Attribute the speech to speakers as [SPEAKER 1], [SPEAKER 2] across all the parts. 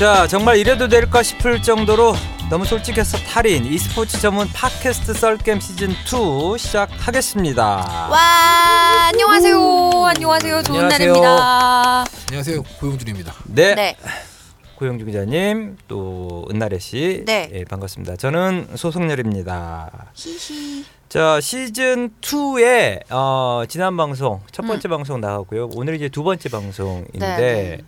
[SPEAKER 1] 자, 정말 이래도 될까 싶을 정도로 너무 솔직해서 탈인 e스포츠 전문 팟캐스트 썰겜 시즌 2 시작하겠습니다.
[SPEAKER 2] 와 안녕하세요 안녕하세요 좋은
[SPEAKER 1] 안녕하세요.
[SPEAKER 2] 날입니다
[SPEAKER 3] 안녕하세요 고용준입니다.
[SPEAKER 1] 네.
[SPEAKER 2] 네
[SPEAKER 1] 고영주 기자님, 또 은나래 씨.
[SPEAKER 2] 네.
[SPEAKER 1] 예, 반갑습니다. 저는 소송열입니다.
[SPEAKER 2] 히히
[SPEAKER 1] 자, 시즌 2의 어, 지난 방송 첫 번째
[SPEAKER 2] 음.
[SPEAKER 1] 방송 나갔고요. 오늘 이제 두 번째 방송인데
[SPEAKER 2] 네, 네.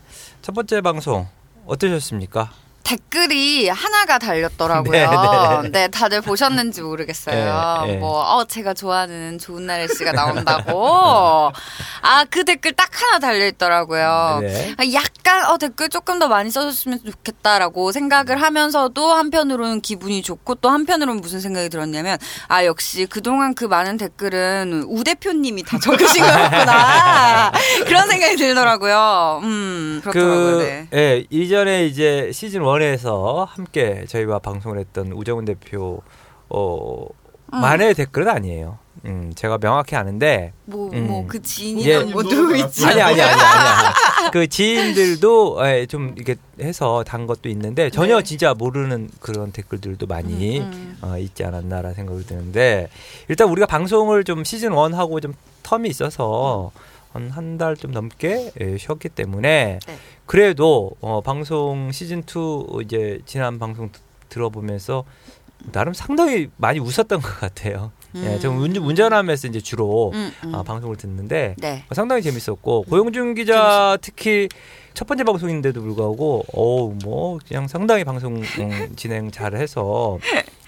[SPEAKER 1] 첫 번째 방송 어떠셨습니까?
[SPEAKER 2] 댓글이 하나가 달렸더라고요.
[SPEAKER 1] 네,
[SPEAKER 2] 네,
[SPEAKER 1] 네.
[SPEAKER 2] 다들 보셨는지 모르겠어요.
[SPEAKER 1] 네, 네.
[SPEAKER 2] 뭐, 어, 제가 좋아하는 좋은 날의 씨가 나온다고. 아, 그 댓글 딱 하나 달려있더라고요.
[SPEAKER 1] 네.
[SPEAKER 2] 아, 약간, 어, 댓글 조금 더 많이 써줬으면 좋겠다라고 생각을 하면서도 한편으로는 기분이 좋고 또 한편으로는 무슨 생각이 들었냐면, 아, 역시 그동안 그 많은 댓글은 우 대표님이 다 적으신 거였구나. 그런 생각이 들더라고요. 음, 그렇더라고요.
[SPEAKER 1] 그,
[SPEAKER 2] 네.
[SPEAKER 1] 예, 이전에 이제 시즌 1 에서 함께 저희와 방송을 했던 우정훈 대표, 어,
[SPEAKER 2] 음.
[SPEAKER 1] 만의 댓글은 아니에요. 음, 제가 명확히 아는데,
[SPEAKER 2] 뭐,
[SPEAKER 1] 음.
[SPEAKER 2] 뭐, 그
[SPEAKER 1] 예.
[SPEAKER 2] 지인이든 뭐 누구 있지.
[SPEAKER 1] 아니, 아니, 아니, 아니. 그 지인들도 예, 좀 이렇게 해서 단 것도 있는데, 전혀
[SPEAKER 2] 네.
[SPEAKER 1] 진짜 모르는 그런 댓글들도 많이
[SPEAKER 2] 음, 음.
[SPEAKER 1] 어, 있지 않았나라는 생각이 드는데, 일단 우리가 방송을 좀 시즌 1하고 좀 텀이 있어서, 한 한 달 좀 넘게 예, 쉬었기 때문에
[SPEAKER 2] 네.
[SPEAKER 1] 그래도 어, 방송 시즌 2 이제 지난 방송 드- 들어보면서 나름 상당히 많이 웃었던 것 같아요. 예, 저
[SPEAKER 2] 음.
[SPEAKER 1] 운전, 운전 하면서 이제 주로
[SPEAKER 2] 음, 음.
[SPEAKER 1] 아, 방송을 듣는데
[SPEAKER 2] 네.
[SPEAKER 1] 상당히 재밌었고 고용준 기자 특히 첫 번째 방송인데도 불구하고 어우 뭐 그냥 상당히 방송 음, 진행 잘해서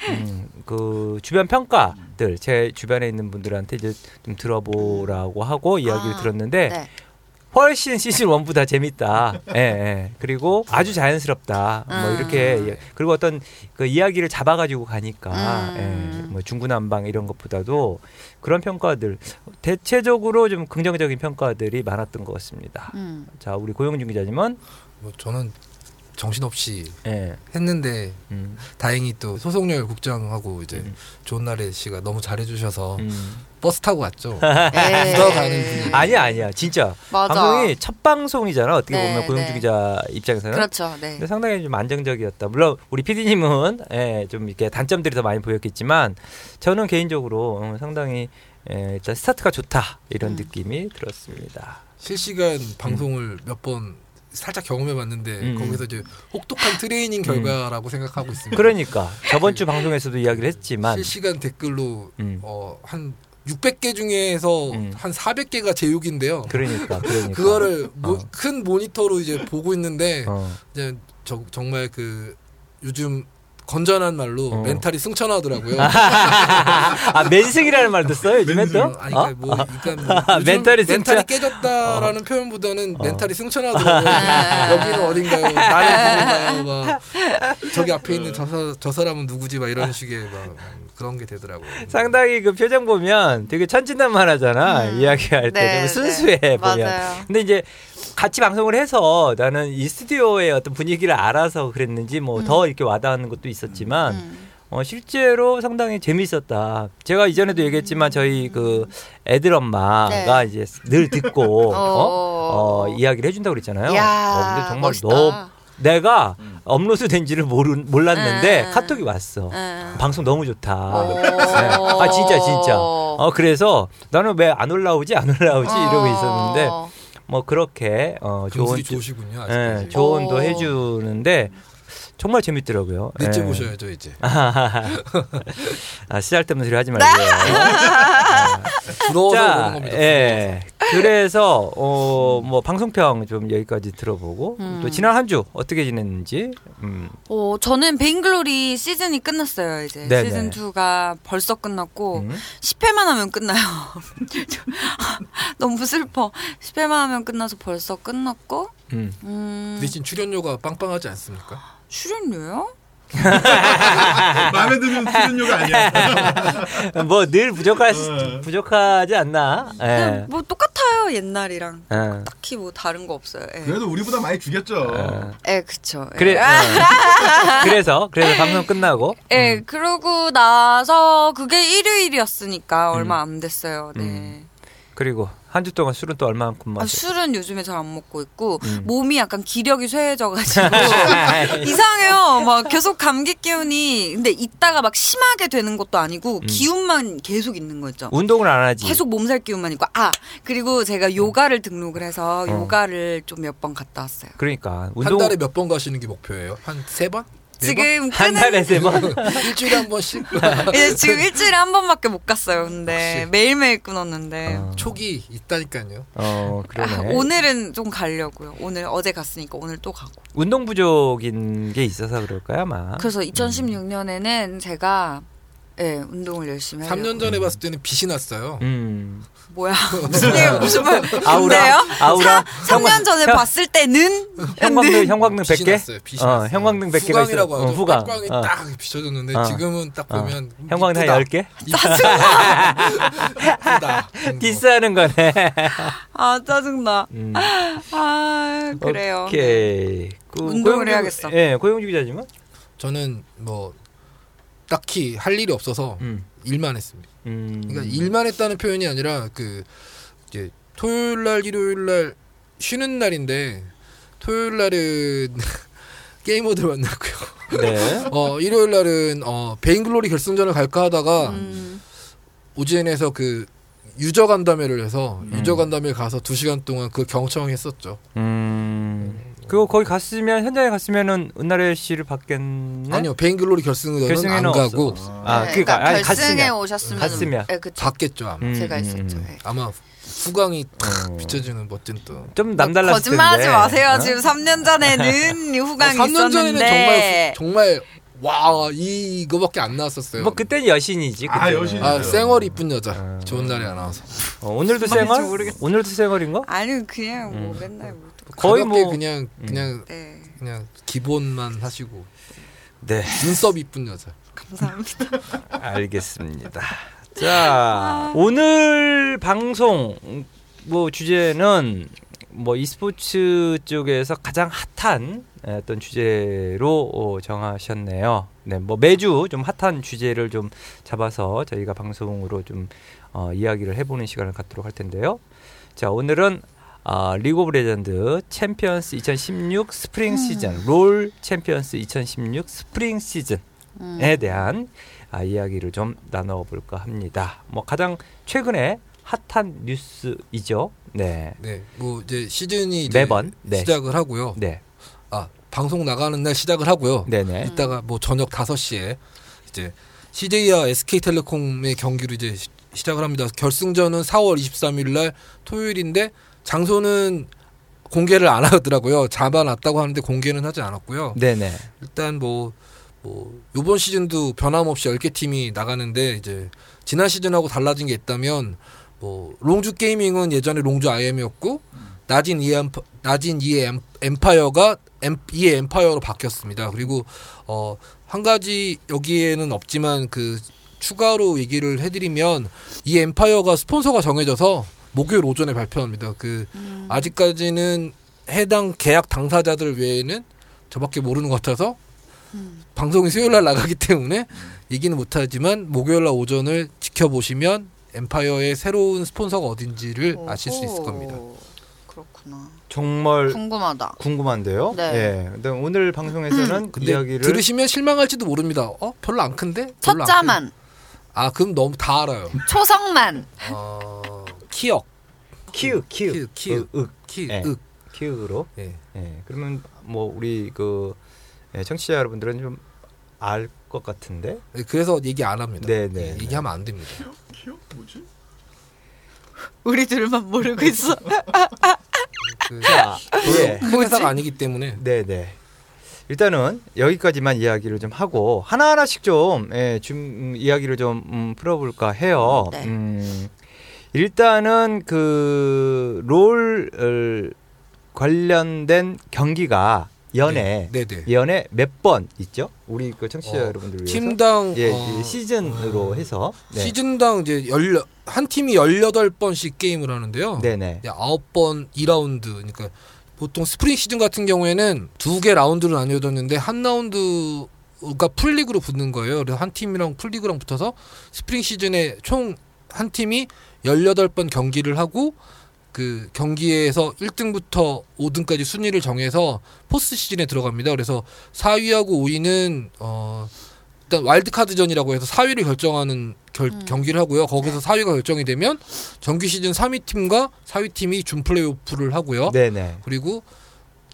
[SPEAKER 1] 음, 그 주변 평가들 제 주변에 있는 분들한테 이제 좀 들어보라고 하고 이야기를
[SPEAKER 2] 아,
[SPEAKER 1] 들었는데
[SPEAKER 2] 네.
[SPEAKER 1] 훨씬 시즌 1보다 재밌다. 예, 예. 그리고 아주 자연스럽다. 뭐
[SPEAKER 2] 음.
[SPEAKER 1] 이렇게 예. 그리고 어떤 그 이야기를 잡아가지고 가니까
[SPEAKER 2] 음.
[SPEAKER 1] 예. 뭐 중구난방 이런 것보다도 그런 평가들 대체적으로 좀 긍정적인 평가들이 많았던 것 같습니다.
[SPEAKER 2] 음.
[SPEAKER 1] 자, 우리 고영준 기자님은
[SPEAKER 3] 뭐 저는 정신없이
[SPEAKER 1] 예.
[SPEAKER 3] 했는데
[SPEAKER 1] 음,
[SPEAKER 3] 다행히 또 소속열 국장하고 이제
[SPEAKER 1] 음.
[SPEAKER 3] 좋은 날의 씨가 너무 잘해주셔서
[SPEAKER 1] 음.
[SPEAKER 3] 버스 타고 왔죠.
[SPEAKER 2] 네.
[SPEAKER 3] 묻어가는 분위기.
[SPEAKER 1] 아니야, 아니야. 진짜.
[SPEAKER 2] 맞아.
[SPEAKER 1] 방송이 첫 방송이잖아. 어떻게
[SPEAKER 2] 네,
[SPEAKER 1] 보면 고영준
[SPEAKER 2] 네.
[SPEAKER 1] 기자 입장에서는.
[SPEAKER 2] 그렇죠. 네.
[SPEAKER 1] 근데 상당히 좀 안정적이었다. 물론 우리 PD님은 예, 좀 이렇게 단점들이 더 많이 보였겠지만 저는 개인적으로 어, 상당히 예, 일단 스타트가 좋다 이런
[SPEAKER 2] 음.
[SPEAKER 1] 느낌이 들었습니다.
[SPEAKER 3] 실시간 방송을 몇번 살짝 경험해봤는데
[SPEAKER 1] 음.
[SPEAKER 3] 거기서 이제 혹독한 트레이닝 결과라고 생각하고 있습니다.
[SPEAKER 1] 그러니까 저번 주 방송에서도 이야기를 했지만
[SPEAKER 3] 실시간 댓글로
[SPEAKER 1] 음.
[SPEAKER 3] 어, 한 600개 중에서
[SPEAKER 1] 음.
[SPEAKER 3] 한 400개가 제육인데요.
[SPEAKER 1] 그러니까 그러니까
[SPEAKER 3] 그거를 모-
[SPEAKER 1] 어.
[SPEAKER 3] 큰 모니터로 이제 보고 있는데
[SPEAKER 1] 어.
[SPEAKER 3] 이제 저, 정말 그 요즘 건전한 말로
[SPEAKER 1] 어.
[SPEAKER 3] mental이 승천하더라고요.
[SPEAKER 1] 아 멘승이라는 말도 써요 요즘엔 또?
[SPEAKER 3] 아니
[SPEAKER 1] 어?
[SPEAKER 3] 그러니까 뭐, 그러니까 뭐 요즘
[SPEAKER 1] mental이
[SPEAKER 3] mental이 깨졌다라는 표현보다는
[SPEAKER 1] 어.
[SPEAKER 3] mental이 승천하더라고요. 여기는 어딘가요? 나는 누군가요? 막 저기 앞에 있는 저, 사- 저 사람은 누구지? 막 이런 식의 막 그런 게 되더라고요.
[SPEAKER 1] 상당히 그 표정 보면 되게 천진난만하잖아
[SPEAKER 2] 음.
[SPEAKER 1] 이야기할 때
[SPEAKER 2] 네,
[SPEAKER 1] 좀 순수해
[SPEAKER 2] 네.
[SPEAKER 1] 보면.
[SPEAKER 2] 맞아요.
[SPEAKER 1] 근데 이제 같이 방송을 해서 나는 이 스튜디오의 어떤 분위기를 알아서 그랬는지 뭐
[SPEAKER 2] 음.
[SPEAKER 1] 더 이렇게 와닿는 것도 있었지만
[SPEAKER 2] 음.
[SPEAKER 1] 어, 실제로 상당히 재밌었다. 제가 이전에도 얘기했지만 저희 그 애들 엄마가
[SPEAKER 2] 네.
[SPEAKER 1] 이제 늘 듣고 어?
[SPEAKER 2] 어.
[SPEAKER 1] 어, 이야기를 해준다고 그랬잖아요.
[SPEAKER 2] 야,
[SPEAKER 1] 어, 근데 정말
[SPEAKER 2] 멋있다.
[SPEAKER 1] 너무 내가 업로드 된지를 모르, 몰랐는데
[SPEAKER 2] 음.
[SPEAKER 1] 카톡이 왔어.
[SPEAKER 2] 음.
[SPEAKER 1] 방송 너무 좋다.
[SPEAKER 2] 오.
[SPEAKER 1] 네. 아 진짜 진짜. 어 그래서 나는 왜 안 올라오지 안 올라오지 이러고 있었는데
[SPEAKER 2] 어.
[SPEAKER 1] 뭐 그렇게 어 좋은
[SPEAKER 3] 금슬이 좋으시군요.
[SPEAKER 1] 예. 조언도
[SPEAKER 2] 오.
[SPEAKER 1] 해주는데 정말 재밌더라고요.
[SPEAKER 3] 넷째
[SPEAKER 1] 예.
[SPEAKER 3] 보셔야죠 이제.
[SPEAKER 1] 아, 쓰잘데없는 소리 하지 말고요.
[SPEAKER 3] 부러워서
[SPEAKER 1] 자,
[SPEAKER 3] 겁니다.
[SPEAKER 1] 예. 그래서 어, 뭐 방송평 좀 여기까지 들어보고
[SPEAKER 2] 음.
[SPEAKER 1] 또 지난 한 주 어떻게 지냈는지 음.
[SPEAKER 2] 어, 저는 베인글로리 시즌이 끝났어요. 이제
[SPEAKER 1] 네네.
[SPEAKER 2] 시즌 2가 벌써 끝났고
[SPEAKER 1] 음.
[SPEAKER 2] 10회만 하면 끝나요. 저- 너무 슬퍼. 10회만 하면 끝나서 벌써 끝났고
[SPEAKER 1] 음.
[SPEAKER 2] 음,
[SPEAKER 3] 그 대신 출연료가 빵빵하지 않습니까?
[SPEAKER 2] 출연료요?
[SPEAKER 4] 마음에 드는 출연료가 아니야.
[SPEAKER 1] 뭐 늘 부족하
[SPEAKER 4] 어.
[SPEAKER 1] 부족하지 않나? 예.
[SPEAKER 2] 그냥 뭐 똑같아요 옛날이랑
[SPEAKER 1] 예.
[SPEAKER 2] 딱히 뭐 다른 거 없어요. 예,
[SPEAKER 4] 그래도 우리보다 많이 죽였죠.
[SPEAKER 1] 어.
[SPEAKER 2] 예 그쵸. 예.
[SPEAKER 1] 그래. 어. 그래서 그래서 방송 끝나고
[SPEAKER 2] 예, 그러고 나서 그게 일요일이었으니까
[SPEAKER 1] 음.
[SPEAKER 2] 얼마 안 됐어요. 네.
[SPEAKER 1] 음. 그리고 한 주 동안 술은 또 얼마만큼
[SPEAKER 2] 아,
[SPEAKER 1] 마셔?
[SPEAKER 2] 술은 요즘에 잘 안 먹고 있고
[SPEAKER 1] 음.
[SPEAKER 2] 몸이 약간 기력이 쇠해져가지고 이상해요. 막 계속 감기 기운이 근데 있다가 막 심하게 되는 것도 아니고
[SPEAKER 1] 음.
[SPEAKER 2] 기운만 계속 있는 거 있죠.
[SPEAKER 1] 운동을 안 하지.
[SPEAKER 2] 계속 몸살 기운만 있고 아 그리고 제가 요가를 등록을 해서
[SPEAKER 1] 어.
[SPEAKER 2] 요가를 좀 몇 번 갔다 왔어요.
[SPEAKER 1] 그러니까
[SPEAKER 3] 한
[SPEAKER 1] 운동
[SPEAKER 3] 달에 몇 번 가시는 게 목표예요? 한 세 번? 네
[SPEAKER 2] 지금
[SPEAKER 1] 한 달에 세 번.
[SPEAKER 3] 번? 일주일에 한 번씩?
[SPEAKER 2] 예, 지금 일주일에 한 번밖에 못 갔어요. 근데
[SPEAKER 3] 역시.
[SPEAKER 2] 매일매일 끊었는데
[SPEAKER 1] 어,
[SPEAKER 3] 촉이 있다니까요.
[SPEAKER 1] 어,
[SPEAKER 2] 아,
[SPEAKER 1] 그러네.
[SPEAKER 2] 오늘은 좀 가려고요. 오늘 어제 갔으니까 오늘 또 가고.
[SPEAKER 1] 운동 부족인 게 있어서 그럴까요, 아마.
[SPEAKER 2] 그래서 2016년에는 제가 예, 운동을 열심히 하려고.
[SPEAKER 3] 3년 전에 봤을 때는 빛이 났어요.
[SPEAKER 1] 음.
[SPEAKER 2] 뭐야? 무슨 얘기 무슨 말?
[SPEAKER 1] 아우라? 아우라.
[SPEAKER 2] 3 년 전에
[SPEAKER 1] 형-
[SPEAKER 2] 봤을 때는
[SPEAKER 1] 형광등, 형광등
[SPEAKER 3] 빛이
[SPEAKER 1] 100개?
[SPEAKER 3] 났어요. 빛이
[SPEAKER 1] 어,
[SPEAKER 3] 났어요.
[SPEAKER 1] 형광등 100개가 있어.
[SPEAKER 3] 후광이라고 하죠.
[SPEAKER 1] 어, 후광.
[SPEAKER 3] 후광이
[SPEAKER 1] 어.
[SPEAKER 3] 딱 비춰졌는데
[SPEAKER 1] 어.
[SPEAKER 3] 지금은 딱
[SPEAKER 1] 어.
[SPEAKER 3] 보면
[SPEAKER 1] 형광등 한 10개?
[SPEAKER 3] 이쁘다.
[SPEAKER 1] 디스하는 거네.
[SPEAKER 2] 아 짜증나.
[SPEAKER 1] 음.
[SPEAKER 2] 아 그래요.
[SPEAKER 1] 오케이. 그
[SPEAKER 2] 운동을
[SPEAKER 1] 고영주-
[SPEAKER 2] 해야겠어.
[SPEAKER 1] 예, 고영주 기자님은?
[SPEAKER 3] 저는 뭐 딱히 할 일이 없어서
[SPEAKER 1] 음.
[SPEAKER 3] 일만 했습니다.
[SPEAKER 1] 음.
[SPEAKER 3] 그러니까 일만 했다는 표현이 아니라 그 이제 토요일 날 일요일 날 쉬는 날인데 토요일 날은 게이머들 만나고요.
[SPEAKER 1] 네.
[SPEAKER 3] 어 일요일 날은 어 베인글로리 결승전을 갈까 하다가
[SPEAKER 2] 음,
[SPEAKER 3] 오지엔에서 그 유저 간담회를 해서
[SPEAKER 1] 음.
[SPEAKER 3] 유저 간담회 가서 두 시간 동안 그 경청했었죠.
[SPEAKER 1] 음. 그거 거기 갔으면 현장에 갔으면은 은나래 씨를 받겠네.
[SPEAKER 3] 아니요 베인글로리
[SPEAKER 1] 결승에는
[SPEAKER 3] 안 가고
[SPEAKER 1] 없어. 아,
[SPEAKER 2] 네,
[SPEAKER 1] 그러니까 아니,
[SPEAKER 2] 결승에
[SPEAKER 1] 갔으면.
[SPEAKER 2] 오셨으면
[SPEAKER 1] 갔으면.
[SPEAKER 2] 네, 그쵸.
[SPEAKER 3] 받겠죠 아마.
[SPEAKER 1] 음,
[SPEAKER 2] 제가
[SPEAKER 1] 음,
[SPEAKER 2] 있었죠.
[SPEAKER 1] 음.
[SPEAKER 2] 예.
[SPEAKER 3] 아마 후광이 탁
[SPEAKER 1] 어.
[SPEAKER 3] 비춰주는 멋진 또.
[SPEAKER 1] 좀 남달랐을 텐데.
[SPEAKER 2] 거짓말하지 마세요.
[SPEAKER 1] 어?
[SPEAKER 2] 지금 3년 전에는 후광이
[SPEAKER 3] 3년 어, 전에는
[SPEAKER 2] 있었는데.
[SPEAKER 3] 정말 정말 와 이거밖에 안 나왔었어요.
[SPEAKER 1] 뭐 그때는 여신이지.
[SPEAKER 4] 아,
[SPEAKER 1] 그때는.
[SPEAKER 4] 여신이죠.
[SPEAKER 3] 아 쌩얼 이쁜 여자
[SPEAKER 1] 아.
[SPEAKER 3] 좋은 날에 안 나와서
[SPEAKER 1] 어, 오늘도 쌩얼? 오늘도 쌩얼인가?
[SPEAKER 2] 아니 그냥 뭐
[SPEAKER 1] 음.
[SPEAKER 2] 맨날 뭐. 또-
[SPEAKER 1] 거의 뭐-
[SPEAKER 3] 그냥 그냥
[SPEAKER 2] 네
[SPEAKER 3] 그냥 기본만 하시고
[SPEAKER 1] 네.
[SPEAKER 3] 눈썹 이쁜 여자.
[SPEAKER 2] 감사합니다.
[SPEAKER 1] 알겠습니다. 자, 오늘 방송 뭐 주제는 뭐 e스포츠 쪽에서 가장 핫한 어떤 주제로 어, 정하셨네요. 네, 뭐 매주 좀 핫한 주제를 좀 잡아서 저희가 방송으로 좀 어, 이야기를 해보는 시간을 갖도록 할 텐데요. 자, 오늘은 아, League of Legends Champions 2016 스프링 시즌, LoL Champions 2016 스프링 시즌
[SPEAKER 2] 음.
[SPEAKER 1] 에 대한 아, 이야기를 좀 나눠볼까 합니다. 뭐 가장 최근에 핫한 뉴스이죠. 네,
[SPEAKER 3] 네, 뭐 이제 시즌이 이제
[SPEAKER 1] 매번 네,
[SPEAKER 3] 시작을 하고요.
[SPEAKER 1] 네,
[SPEAKER 3] 아 방송 나가는 날 시작을 하고요.
[SPEAKER 1] 네, 네.
[SPEAKER 3] 이따가 뭐 저녁 5시에 이제 CJ와 SK텔레콤의 경기로 이제 시- 시작을 합니다. 결승전은 4월 23일 날 토요일인데 장소는 공개를 안 하더라고요. 잡아놨다고 하는데 공개는 하지 않았고요.
[SPEAKER 1] 네, 네.
[SPEAKER 3] 일단 뭐, 뭐, 요번 시즌도 변함없이 10개 팀이 나가는데, 이제, 지난 시즌하고 달라진 게 있다면, 뭐, 롱주 게이밍은 예전에 롱주 IM이었고, 낮은 이의 엠파, 낮은 이의 엠, 엠파이어가 엠, 이의 엠파이어로 바뀌었습니다. 그리고, 어, 한 가지 여기에는 없지만, 그, 추가로 얘기를 해드리면, 이 엠파이어가 스폰서가 정해져서, 목요일 오전에 발표합니다. 그,
[SPEAKER 2] 음.
[SPEAKER 3] 아직까지는 해당 계약 당사자들 외에는 저밖에 모르는 것 같아서
[SPEAKER 2] 음.
[SPEAKER 3] 방송이 수요일 날 나가기 때문에 얘기는 못하지만 목요일 날 오전을 지켜보시면 엠파이어의 새로운 스폰서가 어딘지를 아실 수 있을. 겁니다.
[SPEAKER 2] 그렇구나.
[SPEAKER 1] 정말
[SPEAKER 2] 궁금하다.
[SPEAKER 1] 궁금한데요.
[SPEAKER 2] 네.
[SPEAKER 1] 예. 근데 오늘 방송에서는
[SPEAKER 3] 근데
[SPEAKER 1] 이야기를
[SPEAKER 3] 들으시면 실망할지도 모릅니다. 어? 별로 안 큰데? 별로 안
[SPEAKER 2] 첫자만,
[SPEAKER 3] 큰- 아 그럼 너무 다 알아요.
[SPEAKER 2] 초성만.
[SPEAKER 3] 어... 키역,
[SPEAKER 1] 키읔, 키읔,
[SPEAKER 3] 키읔, 키읔.
[SPEAKER 1] 윽,
[SPEAKER 3] 키,
[SPEAKER 1] 예.
[SPEAKER 3] 윽.
[SPEAKER 1] 키읔으로.
[SPEAKER 3] 예.
[SPEAKER 1] 예. 그러면 뭐 우리 그 예, 청취자 여러분들은 좀 알 것 같은데.
[SPEAKER 3] 예, 그래서 얘기 안 합니다.
[SPEAKER 1] 네, 네,
[SPEAKER 3] 예,
[SPEAKER 1] 네.
[SPEAKER 3] 얘기하면 안 됩니다.
[SPEAKER 4] 키역 뭐지?
[SPEAKER 2] 우리 둘만 모르고 있어.
[SPEAKER 3] 그
[SPEAKER 1] 자, 예.
[SPEAKER 3] 큰 회사가 아니기 때문에
[SPEAKER 1] 네, 네. 일단은 여기까지만 이야기를 좀 하고 하나하나씩 좀, 예, 좀 음, 이야기를 좀 음, 풀어볼까 해요.
[SPEAKER 2] 네.
[SPEAKER 1] 음, 일단은 그롤 어, 관련된 경기가 연에
[SPEAKER 3] 네, 네.
[SPEAKER 1] 연에 몇번 있죠? 우리 그 청취자
[SPEAKER 3] 어,
[SPEAKER 1] 여러분들 위해서
[SPEAKER 3] 팀당
[SPEAKER 1] 예,
[SPEAKER 3] 어,
[SPEAKER 1] 이 시즌으로 해서 네.
[SPEAKER 3] 시즌당 이제 열한 팀이 18번씩 게임을 하는데요.
[SPEAKER 1] 네네.
[SPEAKER 3] 네, 9번 2라운드. 그러니까 보통 스프링 시즌 같은 경우에는 두 개 라운드로 나뉘어졌는데 한 라운드가 풀리그로 붙는 거예요. 그래서 한 팀이랑 풀리그랑 붙어서 스프링 시즌에 총 한 팀이 18번 경기를 하고 그 경기에서 1등부터 5등까지 순위를 정해서 포스트 시즌에 들어갑니다. 그래서 4위하고 5위는 어 일단 와일드 카드전이라고 해서 4위를 결정하는 결-
[SPEAKER 2] 음.
[SPEAKER 3] 경기를 하고요. 거기서 4위가 결정이 되면 정규 시즌 3위 팀과 4위 팀이 준 플레이오프를 하고요.
[SPEAKER 1] 네네.
[SPEAKER 3] 그리고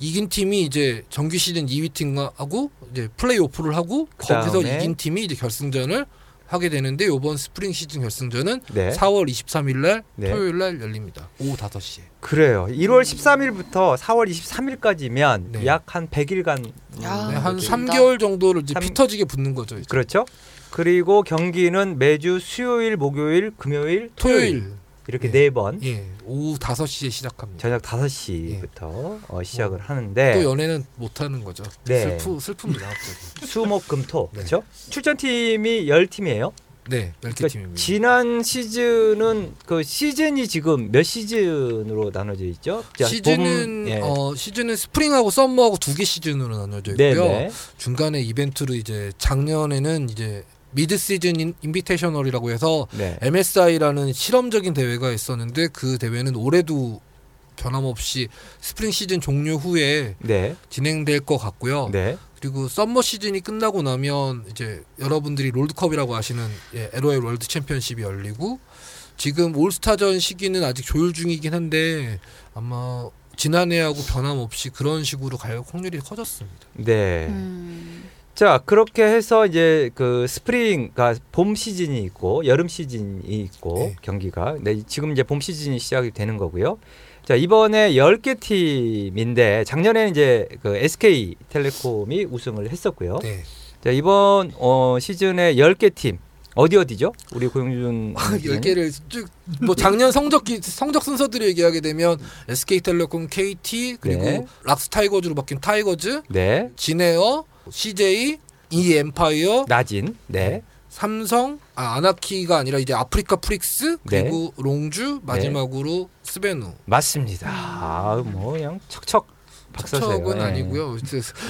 [SPEAKER 3] 이긴 팀이 이제 정규 시즌 2위 팀하고 이제 플레이오프를 하고 거기서
[SPEAKER 1] 그다음에
[SPEAKER 3] 이긴 팀이 이제 결승전을 하게 되는데 이번 스프링 시즌 결승전은
[SPEAKER 1] 네.
[SPEAKER 3] 4월 23일 날
[SPEAKER 1] 네.
[SPEAKER 3] 토요일 날 열립니다. 오후 5시에.
[SPEAKER 1] 그래요. 1월 13일부터 4월 23일까지면
[SPEAKER 3] 네.
[SPEAKER 1] 약한 100일간
[SPEAKER 2] 야.
[SPEAKER 3] 네, 한
[SPEAKER 2] 길다.
[SPEAKER 3] 3개월 정도를 이제
[SPEAKER 1] 삼-
[SPEAKER 3] 피 터지게 붙는 거죠. 이제.
[SPEAKER 1] 그렇죠. 그리고 경기는 매주 수요일, 목요일, 금요일, 토요일,
[SPEAKER 3] 토요일.
[SPEAKER 1] 이렇게
[SPEAKER 3] 예.
[SPEAKER 1] 네번
[SPEAKER 3] 예. 오후 5시에 시작합니다.
[SPEAKER 1] 저녁 5시부터 어, 시작을 하는데
[SPEAKER 3] 또 연애는 못 하는 거죠.
[SPEAKER 1] 네.
[SPEAKER 3] 슬프 슬픕니다.
[SPEAKER 1] 수목금토
[SPEAKER 3] 네.
[SPEAKER 1] 그렇죠? 출전팀이 10팀이에요.
[SPEAKER 3] 네,
[SPEAKER 1] 그러니까. 지난 시즌은 그 시즌이 지금 몇 시즌으로 나눠져 있죠? 자,
[SPEAKER 3] 시즌은
[SPEAKER 1] 봄, 예.
[SPEAKER 3] 어 시즌은 spring하고 summer하고 두 개 시즌으로 나눠져 있고요.
[SPEAKER 1] 네네.
[SPEAKER 3] 중간에 이벤트로 이제 작년에는 이제 Mid Season In- Invitational이라고 해서
[SPEAKER 1] 네.
[SPEAKER 3] MSI라는 실험적인 대회가 있었는데 그 대회는 올해도 변함없이 스프링 시즌 종료 후에
[SPEAKER 1] 네.
[SPEAKER 3] 진행될 것 같고요.
[SPEAKER 1] 네.
[SPEAKER 3] 그리고 summer 시즌이 끝나고 나면 이제 여러분들이 롤드컵이라고 아시는 예, LOL 월드 챔피언십이 열리고 지금 올스타전 시기는 아직 조율 중이긴 한데 아마 지난해하고 변함없이 그런 식으로 갈 확률이 커졌습니다.
[SPEAKER 1] 네.
[SPEAKER 2] 음.
[SPEAKER 1] 자 그렇게 해서 이제 그 스프링, 그러니까 봄 시즌이 있고 여름 시즌이 있고
[SPEAKER 3] 네.
[SPEAKER 1] 경기가 네, 지금 이제 봄 시즌이 시작이 되는 거고요. 자 이번에 10개 팀인데 작년에는 이제 그 SK 텔레콤이 우승을 했었고요.
[SPEAKER 3] 네.
[SPEAKER 1] 자 이번 어, 시즌에 10개 팀 어디 어디죠? 우리 고용준
[SPEAKER 3] 아, 10개를 쭉 뭐 작년 성적 기- 성적 순서들을 얘기하게 되면 SK텔레콤, KT 그리고
[SPEAKER 1] 네.
[SPEAKER 3] 락스 타이거즈로 바뀐 타이거즈,
[SPEAKER 1] 네.
[SPEAKER 3] 진에어, CJ, E 엠파이어,
[SPEAKER 1] 나진. 네.
[SPEAKER 3] 삼성, 아, 아나키가 아니라 이제 아프리카 프릭스
[SPEAKER 1] 네.
[SPEAKER 3] 그리고 롱주 마지막으로 스베누.
[SPEAKER 1] 맞습니다. 아, 뭐 그냥 척척 박사세요.
[SPEAKER 3] 척척은
[SPEAKER 1] 예.
[SPEAKER 3] 아니고요.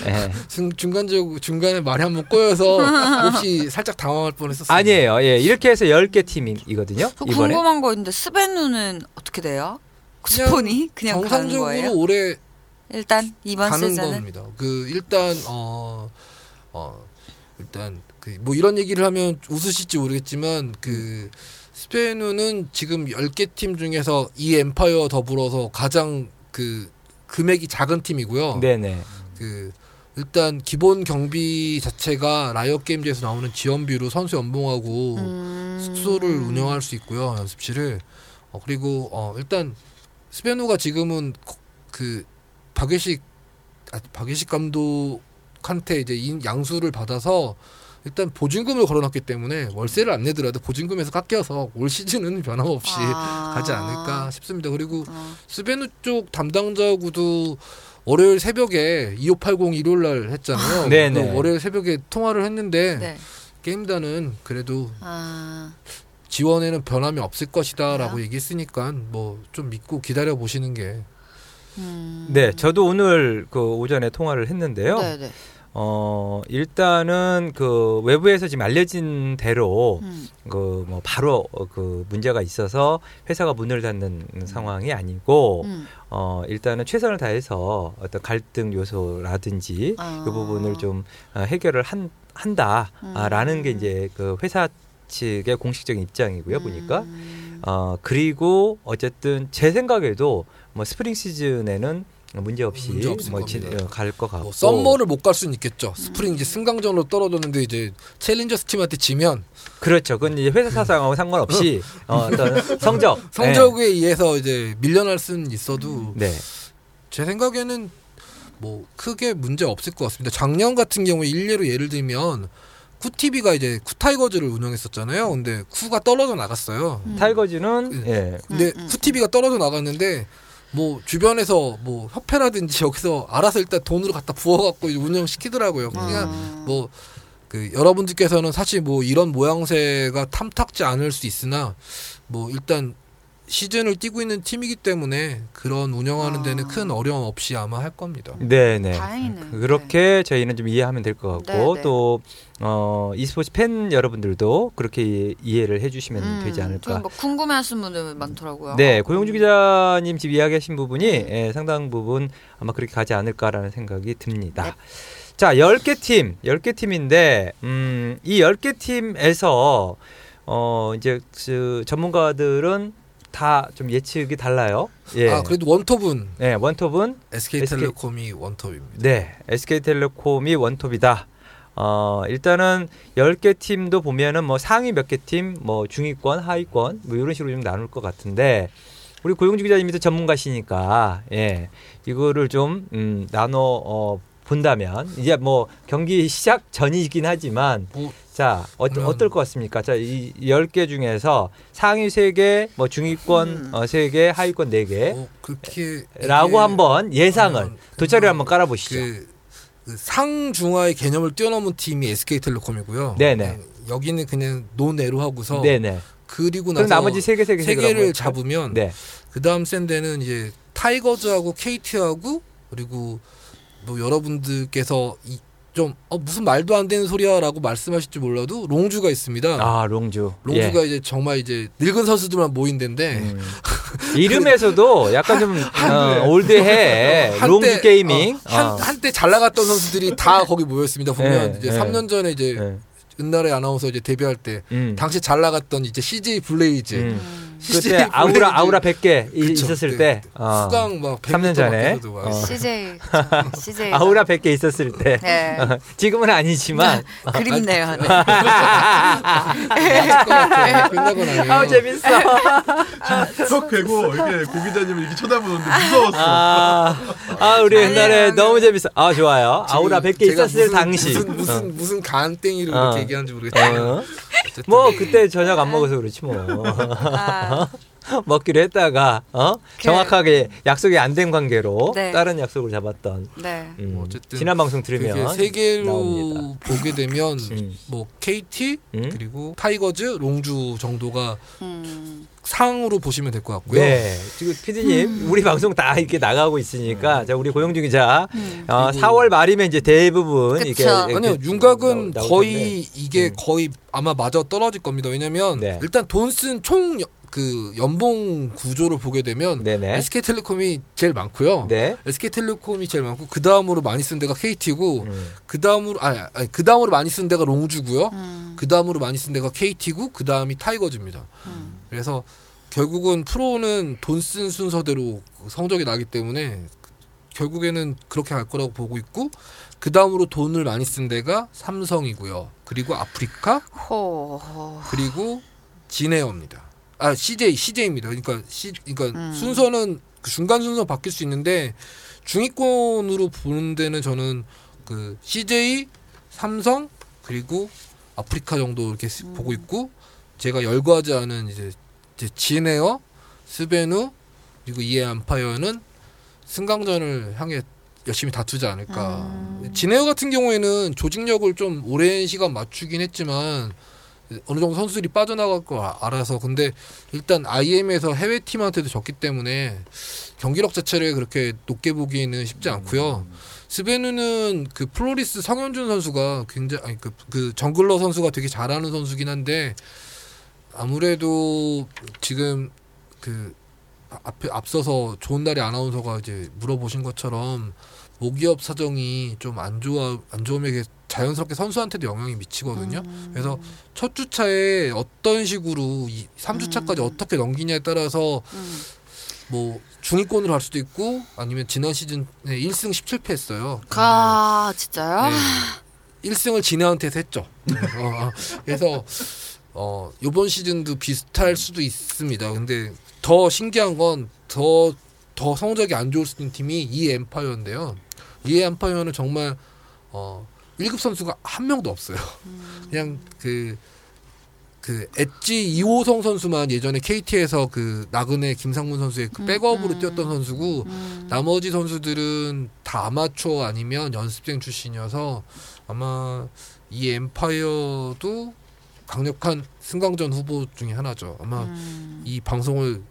[SPEAKER 1] 예.
[SPEAKER 3] 순- 중간적 중간에 말이 한번 꼬여서 혹시 살짝 당황할 뻔했었어요.
[SPEAKER 1] 아니에요. 예. 이렇게 해서 10개 팀이거든요. 이번에.
[SPEAKER 2] 궁금한 거 있는데 스베누는 어떻게 돼요?
[SPEAKER 3] 그냥
[SPEAKER 2] 스폰이 그냥 가는
[SPEAKER 3] 정상적으로? 올해
[SPEAKER 2] 일단 이번
[SPEAKER 3] 가는
[SPEAKER 2] 시즌은
[SPEAKER 3] 겁니다. 그 일단 어, 어 일단 그 뭐 이런 얘기를 하면 웃으실지 모르겠지만 그 스페누는 지금 10개 팀 중에서 이 엠파이어 더불어서 가장 그 금액이 작은 팀이고요.
[SPEAKER 1] 네, 네.
[SPEAKER 3] 그 일단 기본 경비 자체가 라이엇 게임즈에서 나오는 지원비로 선수 연봉하고
[SPEAKER 2] 음.
[SPEAKER 3] 숙소를 운영할 수 있고요 연습실을 어, 그리고 어, 일단 스베누가 지금은 거- 그 박외식 아, 박외식 감독한테 이제 인- 양수를 받아서 일단 보증금을 걸어놨기 때문에 월세를 안 내더라도 보증금에서 깎여서 올 시즌은 변함없이
[SPEAKER 2] 아.
[SPEAKER 3] 가지 않을까 싶습니다. 그리고
[SPEAKER 2] 어.
[SPEAKER 3] 스베누 쪽 담당자하고도 월요일 새벽에 2580 일요일 날 했잖아요.
[SPEAKER 1] 네네.
[SPEAKER 3] 그 월요일 새벽에 통화를 했는데
[SPEAKER 2] 네.
[SPEAKER 3] 게임단은 그래도
[SPEAKER 2] 아.
[SPEAKER 3] 지원에는 변함이 없을 것이다라고? 얘기했으니까 뭐 좀 믿고 기다려 보시는 게
[SPEAKER 2] 음.
[SPEAKER 1] 네, 저도 오늘 그 오전에 통화를 했는데요.
[SPEAKER 2] 네, 네.
[SPEAKER 1] 어, 일단은 그 외부에서 지금 알려진 대로
[SPEAKER 2] 음.
[SPEAKER 1] 그뭐 바로 어, 그 문제가 있어서 회사가 문을 닫는 상황이 아니고
[SPEAKER 2] 음.
[SPEAKER 1] 어, 일단은 최선을 다해서 어떤 갈등 요소라든지
[SPEAKER 2] 아.
[SPEAKER 1] 그 부분을 좀 어, 해결을 한, 한다라는
[SPEAKER 2] 음.
[SPEAKER 1] 게 이제 그 회사 측의 공식적인 입장이고요, 보니까.
[SPEAKER 2] 음.
[SPEAKER 1] 어, 그리고 어쨌든 제 생각에도 뭐 스프링 시즌에는 문제 없이
[SPEAKER 3] 문제 없을
[SPEAKER 1] 뭐
[SPEAKER 3] 겁니다.
[SPEAKER 1] 갈것 같고.
[SPEAKER 3] 뭐 summer를 못 갈 수는 있겠죠. 스프링 이제 승강전으로 떨어졌는데 이제 챌린저스 팀한테 지면
[SPEAKER 1] 그렇죠. 그건 이제 회사 사상하고 상관없이 어, 성적.
[SPEAKER 3] 성적에 의해서 이제 밀려날 수는 있어도
[SPEAKER 1] 네.
[SPEAKER 3] 제 생각에는 뭐 크게 문제 없을 것 같습니다. 작년 같은 경우에 일례로 예를 들면 쿠티비가 이제 쿠타이거즈를 운영했었잖아요. 근데 쿠가 떨어져 나갔어요.
[SPEAKER 2] 음.
[SPEAKER 1] 타이거즈는 예.
[SPEAKER 3] 근데
[SPEAKER 2] 음, 음.
[SPEAKER 3] 쿠티비가 떨어져 나갔는데 뭐 주변에서 뭐 협회라든지 여기서 알아서 일단 돈으로 갖다 부어갖고 운영시키더라고요. 그냥
[SPEAKER 2] 아.
[SPEAKER 3] 뭐그 여러분들께서는 사실 뭐 이런 모양새가 탐탁지 않을 수 있으나 뭐 일단 시즌을 뛰고 있는 팀이기 때문에 그런 운영하는 데는
[SPEAKER 2] 아.
[SPEAKER 3] 큰 어려움 없이 아마 할 겁니다.
[SPEAKER 1] 네네.
[SPEAKER 2] 다행이네요.
[SPEAKER 1] 그렇게 저희는 좀 이해하면 될 것 같고
[SPEAKER 2] 네, 네.
[SPEAKER 1] 또 어, e스포츠 팬 여러분들도 그렇게 이- 이해를 해주시면
[SPEAKER 2] 음,
[SPEAKER 1] 되지 않을까.
[SPEAKER 2] 좀뭐 궁금해하시는 분들 많더라고요.
[SPEAKER 1] 네, 고용주 기자님 지금 이야기하신 부분이
[SPEAKER 2] 음.
[SPEAKER 1] 예, 상당 부분 아마 그렇게 가지 않을까라는 생각이 듭니다.
[SPEAKER 2] 네.
[SPEAKER 1] 자, 10개 팀, 10개 팀인데, 음, 이 10개 팀에서, 어, 이제, 그 전문가들은 다 좀 예측이 달라요. 예.
[SPEAKER 3] 아 그래도 원톱은
[SPEAKER 1] 네, 원톱은,
[SPEAKER 3] SK텔레콤이 원톱입니다.
[SPEAKER 1] 네, SK텔레콤이 원톱이다. 어, 일단은 10개 팀도 보면은 뭐 상위 몇 개 팀, 뭐 중위권, 하위권, 뭐 이런 식으로 좀 나눌 것 같은데, 우리 고용주 기자님이 또 전문가시니까, 예, 이거를 좀, 음, 나눠, 어, 본다면, 이제 뭐 경기 시작 전이긴 하지만,
[SPEAKER 3] 뭐,
[SPEAKER 1] 자, 어, 어떨 것 같습니까? 자, 이 10개 중에서 상위 3개, 뭐 중위권
[SPEAKER 2] 음.
[SPEAKER 1] 어, 3개, 하위권 4개,
[SPEAKER 3] 뭐 그렇게
[SPEAKER 1] 라고 한번 예상을,
[SPEAKER 3] 그냥
[SPEAKER 1] 돗자리를 한번 깔아 보시죠.
[SPEAKER 3] 그, 그 상중하의 개념을 뛰어넘은 팀이 SK텔레콤이고요.
[SPEAKER 1] 네네.
[SPEAKER 3] 그냥 여기는 그냥 논외로 하고서
[SPEAKER 1] 네네.
[SPEAKER 3] 그리고 나서
[SPEAKER 1] 나머지 세 개, 세 개,
[SPEAKER 3] 세 개를 잡으면
[SPEAKER 1] 네.
[SPEAKER 3] 그 다음 샌데는 이제 타이거즈하고 KT하고 그리고 뭐 여러분들께서 이 좀 어, 무슨 말도 안 되는 소리야라고 말씀하실지 몰라도 롱주가 있습니다.
[SPEAKER 1] 아, 롱주.
[SPEAKER 3] 롱주가
[SPEAKER 1] 예.
[SPEAKER 3] 이제 정말 이제 늙은 선수들만 모인 데인데
[SPEAKER 1] 음. 이름에서도 약간 좀 어, 올드해.
[SPEAKER 3] 한때-
[SPEAKER 1] 롱주 게이밍.
[SPEAKER 3] 어, 한,
[SPEAKER 1] 어.
[SPEAKER 3] 한때 잘 나갔던 선수들이 다 거기 모였습니다. 보면
[SPEAKER 1] 예,
[SPEAKER 3] 이제
[SPEAKER 1] 예.
[SPEAKER 3] 3년 전에 이제
[SPEAKER 1] 예.
[SPEAKER 3] 은나라의 아나운서 이제 데뷔할 때
[SPEAKER 1] 음.
[SPEAKER 3] 당시 잘 나갔던 이제 CJ 블레이즈
[SPEAKER 1] 음. 그때 아우라 아우라 100개 이-
[SPEAKER 3] 그쵸.
[SPEAKER 1] 있었을
[SPEAKER 3] 네.
[SPEAKER 1] 때 어.
[SPEAKER 3] 수강 막
[SPEAKER 1] 3년 전에. 어.
[SPEAKER 2] CJ. CJ
[SPEAKER 1] 아우라 100개 있었을
[SPEAKER 2] 때네
[SPEAKER 1] 지금은 아니지만
[SPEAKER 2] 그립네요. 네.
[SPEAKER 3] 끝나고 나면
[SPEAKER 1] 아우 재밌어.
[SPEAKER 4] 턱 괴고 이렇게 고 기자님을 이렇게 쳐다보는데 무서웠어.
[SPEAKER 1] 아, 아 우리 옛날에
[SPEAKER 2] 아니에요.
[SPEAKER 1] 너무 재밌어. 아 좋아요. 아우라 100개
[SPEAKER 3] 제가
[SPEAKER 1] 있었을
[SPEAKER 3] 무슨,
[SPEAKER 1] 당시.
[SPEAKER 3] 무슨 무슨
[SPEAKER 1] 어.
[SPEAKER 3] 이렇게 얘기하는지 모르겠지만
[SPEAKER 1] 어.
[SPEAKER 3] 어쨌든
[SPEAKER 1] 뭐 그때 저녁 안 먹어서 그렇지 뭐.
[SPEAKER 2] 아,
[SPEAKER 1] 먹기로 했다가 어 정확하게 약속이 안 된 관계로
[SPEAKER 2] 네.
[SPEAKER 1] 다른 약속을 잡았던
[SPEAKER 2] 네.
[SPEAKER 1] 음,
[SPEAKER 3] 뭐 어쨌든
[SPEAKER 1] 지난 방송 들으면
[SPEAKER 3] 세 개로
[SPEAKER 1] 나옵니다.
[SPEAKER 3] 보게 되면
[SPEAKER 1] 음.
[SPEAKER 3] 뭐 KT
[SPEAKER 1] 음?
[SPEAKER 3] 그리고 타이거즈, 롱주 정도가
[SPEAKER 2] 음.
[SPEAKER 3] 상으로 보시면 될 것 같고요.
[SPEAKER 1] 네 지금 피디님 우리 방송 다 이렇게 나가고 있으니까 자 우리 고용준 기자
[SPEAKER 2] 음.
[SPEAKER 1] 어,
[SPEAKER 3] 그리고-
[SPEAKER 1] 4월 말이면 이제 대부분
[SPEAKER 2] 그쵸.
[SPEAKER 1] 이게
[SPEAKER 3] 아니요 윤곽은 거의
[SPEAKER 1] 텐데.
[SPEAKER 3] 이게
[SPEAKER 1] 음.
[SPEAKER 3] 거의 아마 맞아 떨어질 겁니다. 왜냐면
[SPEAKER 1] 네.
[SPEAKER 3] 일단 돈 쓴 총 그 연봉 구조를 보게 되면
[SPEAKER 1] 네네
[SPEAKER 3] SK텔레콤이 제일 많고요.
[SPEAKER 1] 네
[SPEAKER 3] SK텔레콤이 제일 많고 그 다음으로 많이 쓴 데가 KT고
[SPEAKER 1] 음.
[SPEAKER 3] 그 다음으로 아니, 아니 그 다음으로 많이 쓴 데가 롱주고요.
[SPEAKER 2] 음.
[SPEAKER 3] 그 다음으로 많이 쓴 데가 KT고 그 다음이 타이거즈입니다.
[SPEAKER 2] 음.
[SPEAKER 3] 그래서 결국은 프로는 돈 쓴 순서대로 성적이 나기 때문에 결국에는 그렇게 갈 거라고 보고 있고 그 다음으로 돈을 많이 쓴 데가 삼성이고요. 그리고 아프리카
[SPEAKER 2] 호.
[SPEAKER 3] 그리고 진에어입니다. 아 CJ CJ입니다. 그러니까 C 그러니까
[SPEAKER 2] 음.
[SPEAKER 3] 순서는 그 중간 순서 바뀔 수 있는데 중위권으로 보는 데는 저는 그 CJ, 삼성 그리고 아프리카 정도 이렇게 스-
[SPEAKER 2] 음.
[SPEAKER 3] 보고 있고 제가 열거하지 않은 이제, 이제 진에어, 스베누 그리고 E 엠파이어는 승강전을 향해 열심히 다투지 않을까.
[SPEAKER 2] 음.
[SPEAKER 3] 진에어 같은 경우에는 조직력을 좀 오랜 시간 맞추긴 했지만 어느 정도 선수들이 빠져나갈 거 아- 알아서 근데 일단 IM에서 해외 팀한테도 졌기 때문에 경기력 자체를 그렇게 높게 보기에는 쉽지 않고요. 스베누는 그 플로리스 성연준 선수가 굉장히 아니 그, 그 jungler 선수가 되게 잘하는 선수긴 한데 아무래도 지금 그 앞에 앞서서 조은나래 아나운서가 이제 물어보신 것처럼 모기업 사정이 좀 안 좋아 안 좋으면 이게 자연스럽게 선수한테도 영향이 미치거든요.
[SPEAKER 2] 음.
[SPEAKER 3] 그래서 첫 주차에 어떤 식으로 이 3주차까지
[SPEAKER 2] 음.
[SPEAKER 3] 어떻게 넘기냐에 따라서
[SPEAKER 2] 음.
[SPEAKER 3] 뭐 중위권으로 갈 수도 있고 아니면 지난 시즌에 1승 17패 했어요.
[SPEAKER 2] 아 진짜요?
[SPEAKER 3] 네. 1승을 진해한테서 했죠. 어, 어. 그래서 어 이번 시즌도 비슷할 수도 있습니다. 근데 더 신기한 건 더 더 성적이 안 좋을 수 있는 팀이 이 엠파이어인데요. 이 엠파이어는 정말 어 1급 선수가 한 명도 없어요. 그냥 그, 그, 엣지 이호성 선수만 예전에 KT에서 그, 나그네 김상문 선수의 그
[SPEAKER 2] 음,
[SPEAKER 3] 백업으로
[SPEAKER 2] 음.
[SPEAKER 3] 뛰었던 선수고,
[SPEAKER 2] 음.
[SPEAKER 3] 나머지 선수들은 다 아마추어 아니면 연습생 출신이어서 아마 이 엠파이어도 강력한 승강전 후보 중에 하나죠. 아마
[SPEAKER 2] 음.
[SPEAKER 3] 이 방송을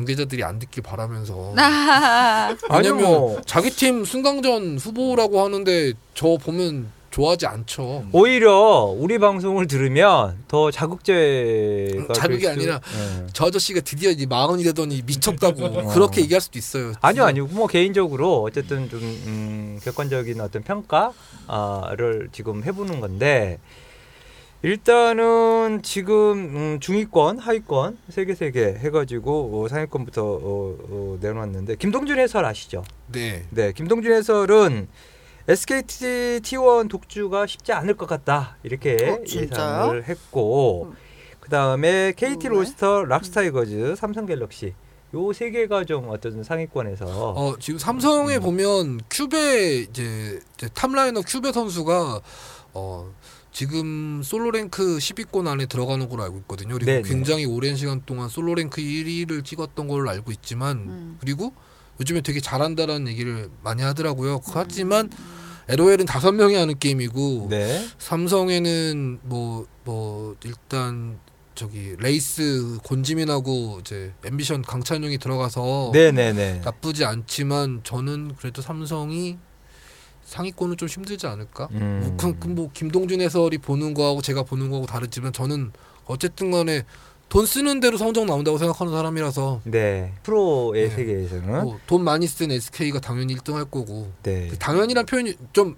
[SPEAKER 3] 관계자들이 안 듣길 바라면서
[SPEAKER 2] 아,
[SPEAKER 1] 아니요
[SPEAKER 3] 왜냐면
[SPEAKER 1] 뭐
[SPEAKER 3] 자기 팀 승강전 후보라고 하는데 저 보면 좋아하지 않죠.
[SPEAKER 1] 오히려 우리 방송을 들으면 더 자극제가
[SPEAKER 3] 자극이
[SPEAKER 1] 될 수-
[SPEAKER 3] 아니라
[SPEAKER 1] 예.
[SPEAKER 3] 저 아저씨가 드디어 이제 마흔이 되더니 미쳤다고
[SPEAKER 1] 어.
[SPEAKER 3] 그렇게 얘기할 수도 있어요.
[SPEAKER 1] 아니요, 아니요. 뭐 개인적으로 어쨌든 좀 음, 객관적인 어떤 평가를 지금 해보는 건데 일단은 지금 음, 중위권, 하위권 세개 세 개 해가지고 어, 상위권부터 어, 어, 내놓았는데 김동준 해설 아시죠?
[SPEAKER 3] 네.
[SPEAKER 1] 네, 김동준 해설은 SKT T1 독주가 쉽지 않을 것 같다 이렇게
[SPEAKER 2] 어?
[SPEAKER 1] 예상을 했고 그 다음에 KT
[SPEAKER 2] 어, 왜?
[SPEAKER 1] 롤스터, 락스 타이거즈, 삼성 갤럭시 요세 개가 좀 어떤 상위권에서
[SPEAKER 3] 어 지금 삼성에
[SPEAKER 1] 음.
[SPEAKER 3] 보면 큐베 이제, 이제 top laner 큐베 선수가 어 지금 솔로 랭크 10위권 안에 들어가는 걸로 알고 있거든요. 그리고
[SPEAKER 1] 네네.
[SPEAKER 3] 굉장히 오랜 시간 동안 솔로 랭크 1위를 찍었던 걸로 알고 있지만
[SPEAKER 2] 음.
[SPEAKER 3] 그리고 요즘에 되게 잘한다라는 얘기를 많이 하더라고요. 하지만 LOL은 다섯 명이 하는 게임이고
[SPEAKER 1] 네.
[SPEAKER 3] 삼성에는 뭐뭐 일단 저기 레이스 권지민하고 이제 앰비션 강찬용이 들어가서
[SPEAKER 1] 네네네.
[SPEAKER 3] 나쁘지 않지만 저는 그래도 삼성이 상위권은 좀 힘들지 않을까?
[SPEAKER 1] 음.
[SPEAKER 3] 그, 그 뭐 김동준 해설이 보는 거하고 제가 보는 거하고 다르지만 저는 어쨌든 간에 돈 쓰는 대로 성적 나온다고 생각하는 사람이라서
[SPEAKER 1] 네. 프로의
[SPEAKER 3] 네.
[SPEAKER 1] 세계에서는
[SPEAKER 3] 뭐 돈 많이 쓴 SK가 당연히 1등 할 거고
[SPEAKER 1] 네.
[SPEAKER 3] 그 당연히란 표현이 좀,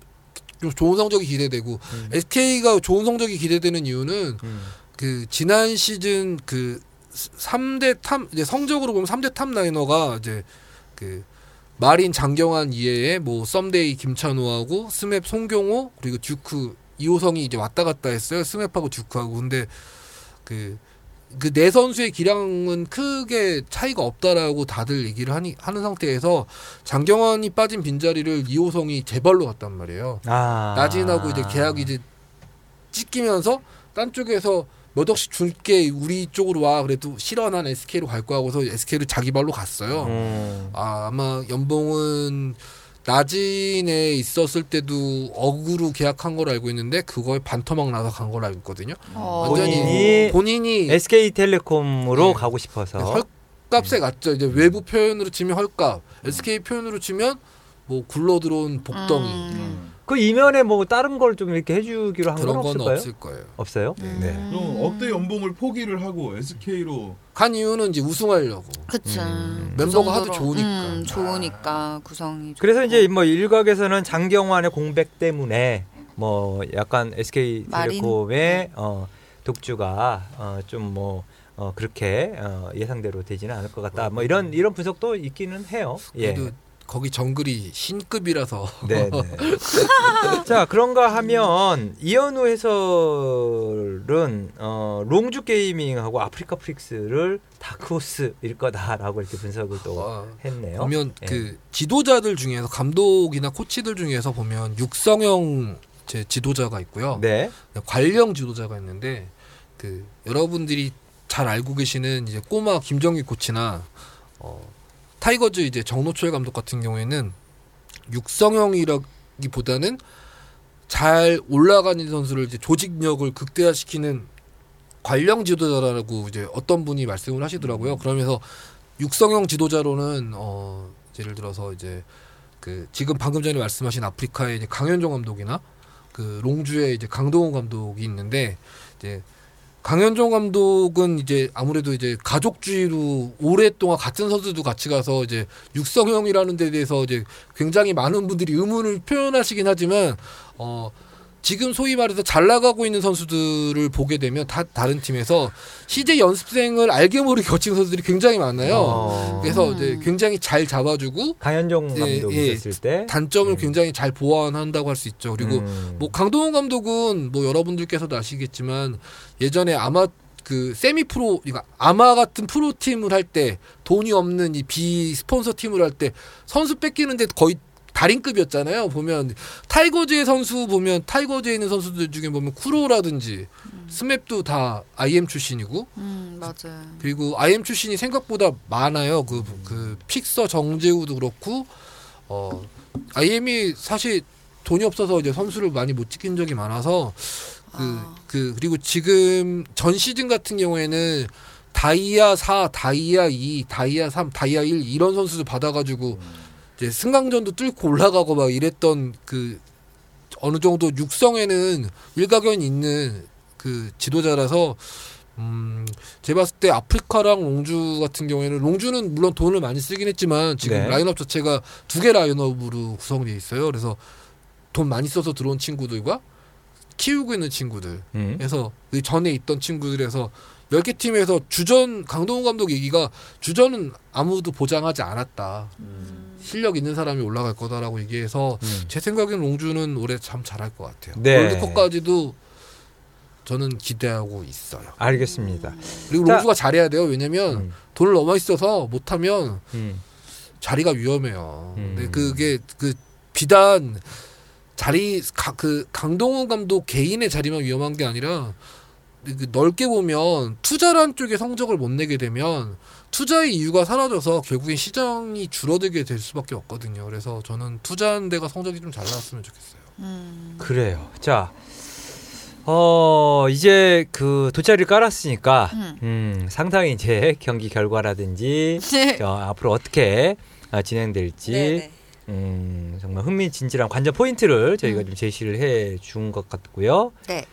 [SPEAKER 3] 좀 좋은 성적이 기대되고
[SPEAKER 1] 음.
[SPEAKER 3] SK가 좋은 성적이 기대되는 이유는
[SPEAKER 1] 음.
[SPEAKER 3] 그 지난 시즌 그 3대 top 이제 성적으로 보면 3대 top laner가 이제 그 마린 장경환 이외에 뭐 썸데이 김찬호하고 스맵 송경호 그리고 듀크 이호성이 이제 왔다 갔다 했어요. 스맵하고 듀크하고 근데 그 그 네 선수의 기량은 크게 차이가 없다라고 다들 얘기를 하니 하는 상태에서 장경환이 빠진 빈자리를 이호성이 재발로 갔단 말이에요.
[SPEAKER 1] 아.
[SPEAKER 3] 나진하고 이제 계약이 이제 찢기면서 딴 쪽에서 몇 억씩 줄게 우리 쪽으로 와 그래도 싫어 난 SK로 갈 거야 하고서 SK를 자기 발로 갔어요.
[SPEAKER 1] 음.
[SPEAKER 3] 아 아마 연봉은 나진에 있었을 때도 억으로 계약한 걸로 알고 있는데 그거에 반토막 나서 간 걸로 알고 있거든요.
[SPEAKER 2] 어.
[SPEAKER 1] 본인이
[SPEAKER 3] 본인이
[SPEAKER 1] SK텔레콤으로
[SPEAKER 3] 네.
[SPEAKER 1] 가고 싶어서
[SPEAKER 3] 헐값에 갔죠. 이제 외부 표현으로 치면 헐값, SK 표현으로 치면 뭐 굴러 들어온 복덩이
[SPEAKER 2] 음.
[SPEAKER 1] 그 이면에 뭐 다른 걸 좀 이렇게 해주기로 한 건
[SPEAKER 3] 그런 건
[SPEAKER 1] 없을까요?
[SPEAKER 3] 없을 거예요.
[SPEAKER 1] 없어요?
[SPEAKER 2] 음.
[SPEAKER 1] 네.
[SPEAKER 4] 좀 억대 연봉을 포기를 하고 SK로
[SPEAKER 3] 간 이유는 이제 우승하려고.
[SPEAKER 2] 그치.
[SPEAKER 1] 음.
[SPEAKER 2] 그
[SPEAKER 3] 멤버가 하도
[SPEAKER 2] 정도로,
[SPEAKER 3] 좋으니까.
[SPEAKER 2] 음, 좋으니까 구성이.
[SPEAKER 1] 그래서
[SPEAKER 2] 좋고.
[SPEAKER 1] 이제 뭐 일각에서는 장경환의 공백 때문에 뭐 약간 SK텔레콤의 어, 독주가 어, 좀뭐 어, 그렇게 어, 예상대로 되지는 않을 것 같다. 뭐 이런 이런 분석도 있기는 해요. 예.
[SPEAKER 3] 거기 정글이 신급이라서
[SPEAKER 1] 네. 네. 자 그런가 하면 이현우 해설은 어, 롱주 게이밍하고 아프리카 프릭스를 다크호스일 거다라고 이렇게 분석을 또
[SPEAKER 3] 와,
[SPEAKER 1] 했네요.
[SPEAKER 3] 보면
[SPEAKER 1] 예.
[SPEAKER 3] 그 지도자들 중에서 감독이나 코치들 중에서 보면 육성형 제 지도자가 있고요.
[SPEAKER 1] 네.
[SPEAKER 3] 관령 지도자가 있는데 그 여러분들이 잘 알고 계시는 이제 꼬마 김정균 코치나 어, 타이거즈 이제 정노철 감독 같은 경우에는 육성형이라기보다는 잘 올라가는 선수를 이제 조직력을 극대화시키는 관리형 지도자라고 이제 어떤 분이 말씀을 하시더라고요. 그러면서 육성형 지도자로는 어 예를 들어서 이제 그 지금 방금 전에 말씀하신 아프리카의 이제 강현종 감독이나 그 롱주의 이제 강동훈 감독이 있는데 이제 강현종 감독은 이제 아무래도 이제 가족주의로 오랫동안 같은 선수도 같이 가서 이제 육성형이라는 데 대해서 이제 굉장히 많은 분들이 의문을 표현하시긴 하지만 어 지금 소위 말해서 잘 나가고 있는 선수들을 보게 되면 다 다른 팀에서 시제 연습생을 알게 모르게 거친 선수들이 굉장히 많아요.
[SPEAKER 1] 어,
[SPEAKER 3] 그래서
[SPEAKER 2] 음.
[SPEAKER 3] 이제 굉장히 잘 잡아주고
[SPEAKER 1] 강현종
[SPEAKER 3] 예,
[SPEAKER 1] 감독이
[SPEAKER 3] 예.
[SPEAKER 1] 있었을 때
[SPEAKER 3] 단점을
[SPEAKER 1] 음.
[SPEAKER 3] 굉장히 잘 보완한다고 할 수 있죠. 그리고
[SPEAKER 1] 음.
[SPEAKER 3] 뭐 강동원 감독은 뭐 여러분들께서도 아시겠지만 예전에 아마 그 세미 프로 그러니까 아마 같은 프로 팀을 할 때 돈이 없는 이 비스폰서 팀을 할 때 선수 뺏기는데 거의 달인급이었잖아요. 보면 타이거즈의 선수 보면 타이거즈에 있는 선수들 중에 보면 쿠로라든지 스맵도 다 IM 출신이고
[SPEAKER 2] 음, 맞아요.
[SPEAKER 3] 그리고 IM 출신이 생각보다 많아요. 그, 그 픽서 정재우도 그렇고 어 IM이 사실 돈이 없어서 이제 선수를 많이 못 지킨 적이 많아서 그,
[SPEAKER 2] 아.
[SPEAKER 3] 그 그리고 지금 전 시즌 같은 경우에는 다이아 4, 다이아 2, 다이아 3, 다이아 1 이런 선수들 받아가지고 이제 승강전도 뚫고 올라가고 막 이랬던 그 어느 정도 육성에는 일가견이 있는 그 지도자라서 음, 제가 봤을 때 아프리카랑 롱주 같은 경우에는 롱주는 물론 돈을 많이 쓰긴 했지만 지금
[SPEAKER 1] 네.
[SPEAKER 3] 라인업 자체가 두 개 라인업으로 구성되어 있어요. 그래서 돈 많이 써서 들어온 친구들과 키우고 있는 친구들
[SPEAKER 1] 음.
[SPEAKER 3] 해서 그 전에 있던 친구들에서 10개 팀에서 주전 강동원 감독 얘기가 주전은 아무도 보장하지 않았다. 실력 있는 사람이 올라갈 거다라고 얘기해서
[SPEAKER 1] 음.
[SPEAKER 3] 제 생각엔 롱주는 올해 참 잘할 것 같아요.
[SPEAKER 1] 네.
[SPEAKER 3] 월드컵까지도 저는 기대하고 있어요.
[SPEAKER 1] 알겠습니다.
[SPEAKER 3] 그리고
[SPEAKER 1] 자-
[SPEAKER 3] 롱주가 잘해야 돼요. 왜냐면
[SPEAKER 1] 음.
[SPEAKER 3] 돈을 많이 써서 못하면
[SPEAKER 1] 음.
[SPEAKER 3] 자리가 위험해요.
[SPEAKER 1] 음.
[SPEAKER 3] 근데 그게 그 비단 자리 가, 그 강동원 감독 개인의 자리만 위험한 게 아니라 그 넓게 보면 투자란 쪽에 성적을 못 내게 되면 투자의 이유가 사라져서 결국엔 시장이 줄어들게 될 수밖에 없거든요. 그래서 저는 투자한 데가 성적이 좀 잘 나왔으면 좋겠어요.
[SPEAKER 2] 음.
[SPEAKER 1] 그래요. 자, 어 이제 그 돗자리를 깔았으니까
[SPEAKER 2] 음.
[SPEAKER 1] 음, 상당히 이제 경기 결과라든지
[SPEAKER 2] 네.
[SPEAKER 1] 저 앞으로 어떻게 아, 진행될지
[SPEAKER 2] 네네.
[SPEAKER 1] 음, 정말 흥미진진한 관전 포인트를 저희가
[SPEAKER 2] 음.
[SPEAKER 1] 좀 제시를 해 준 것 같고요.
[SPEAKER 2] 네.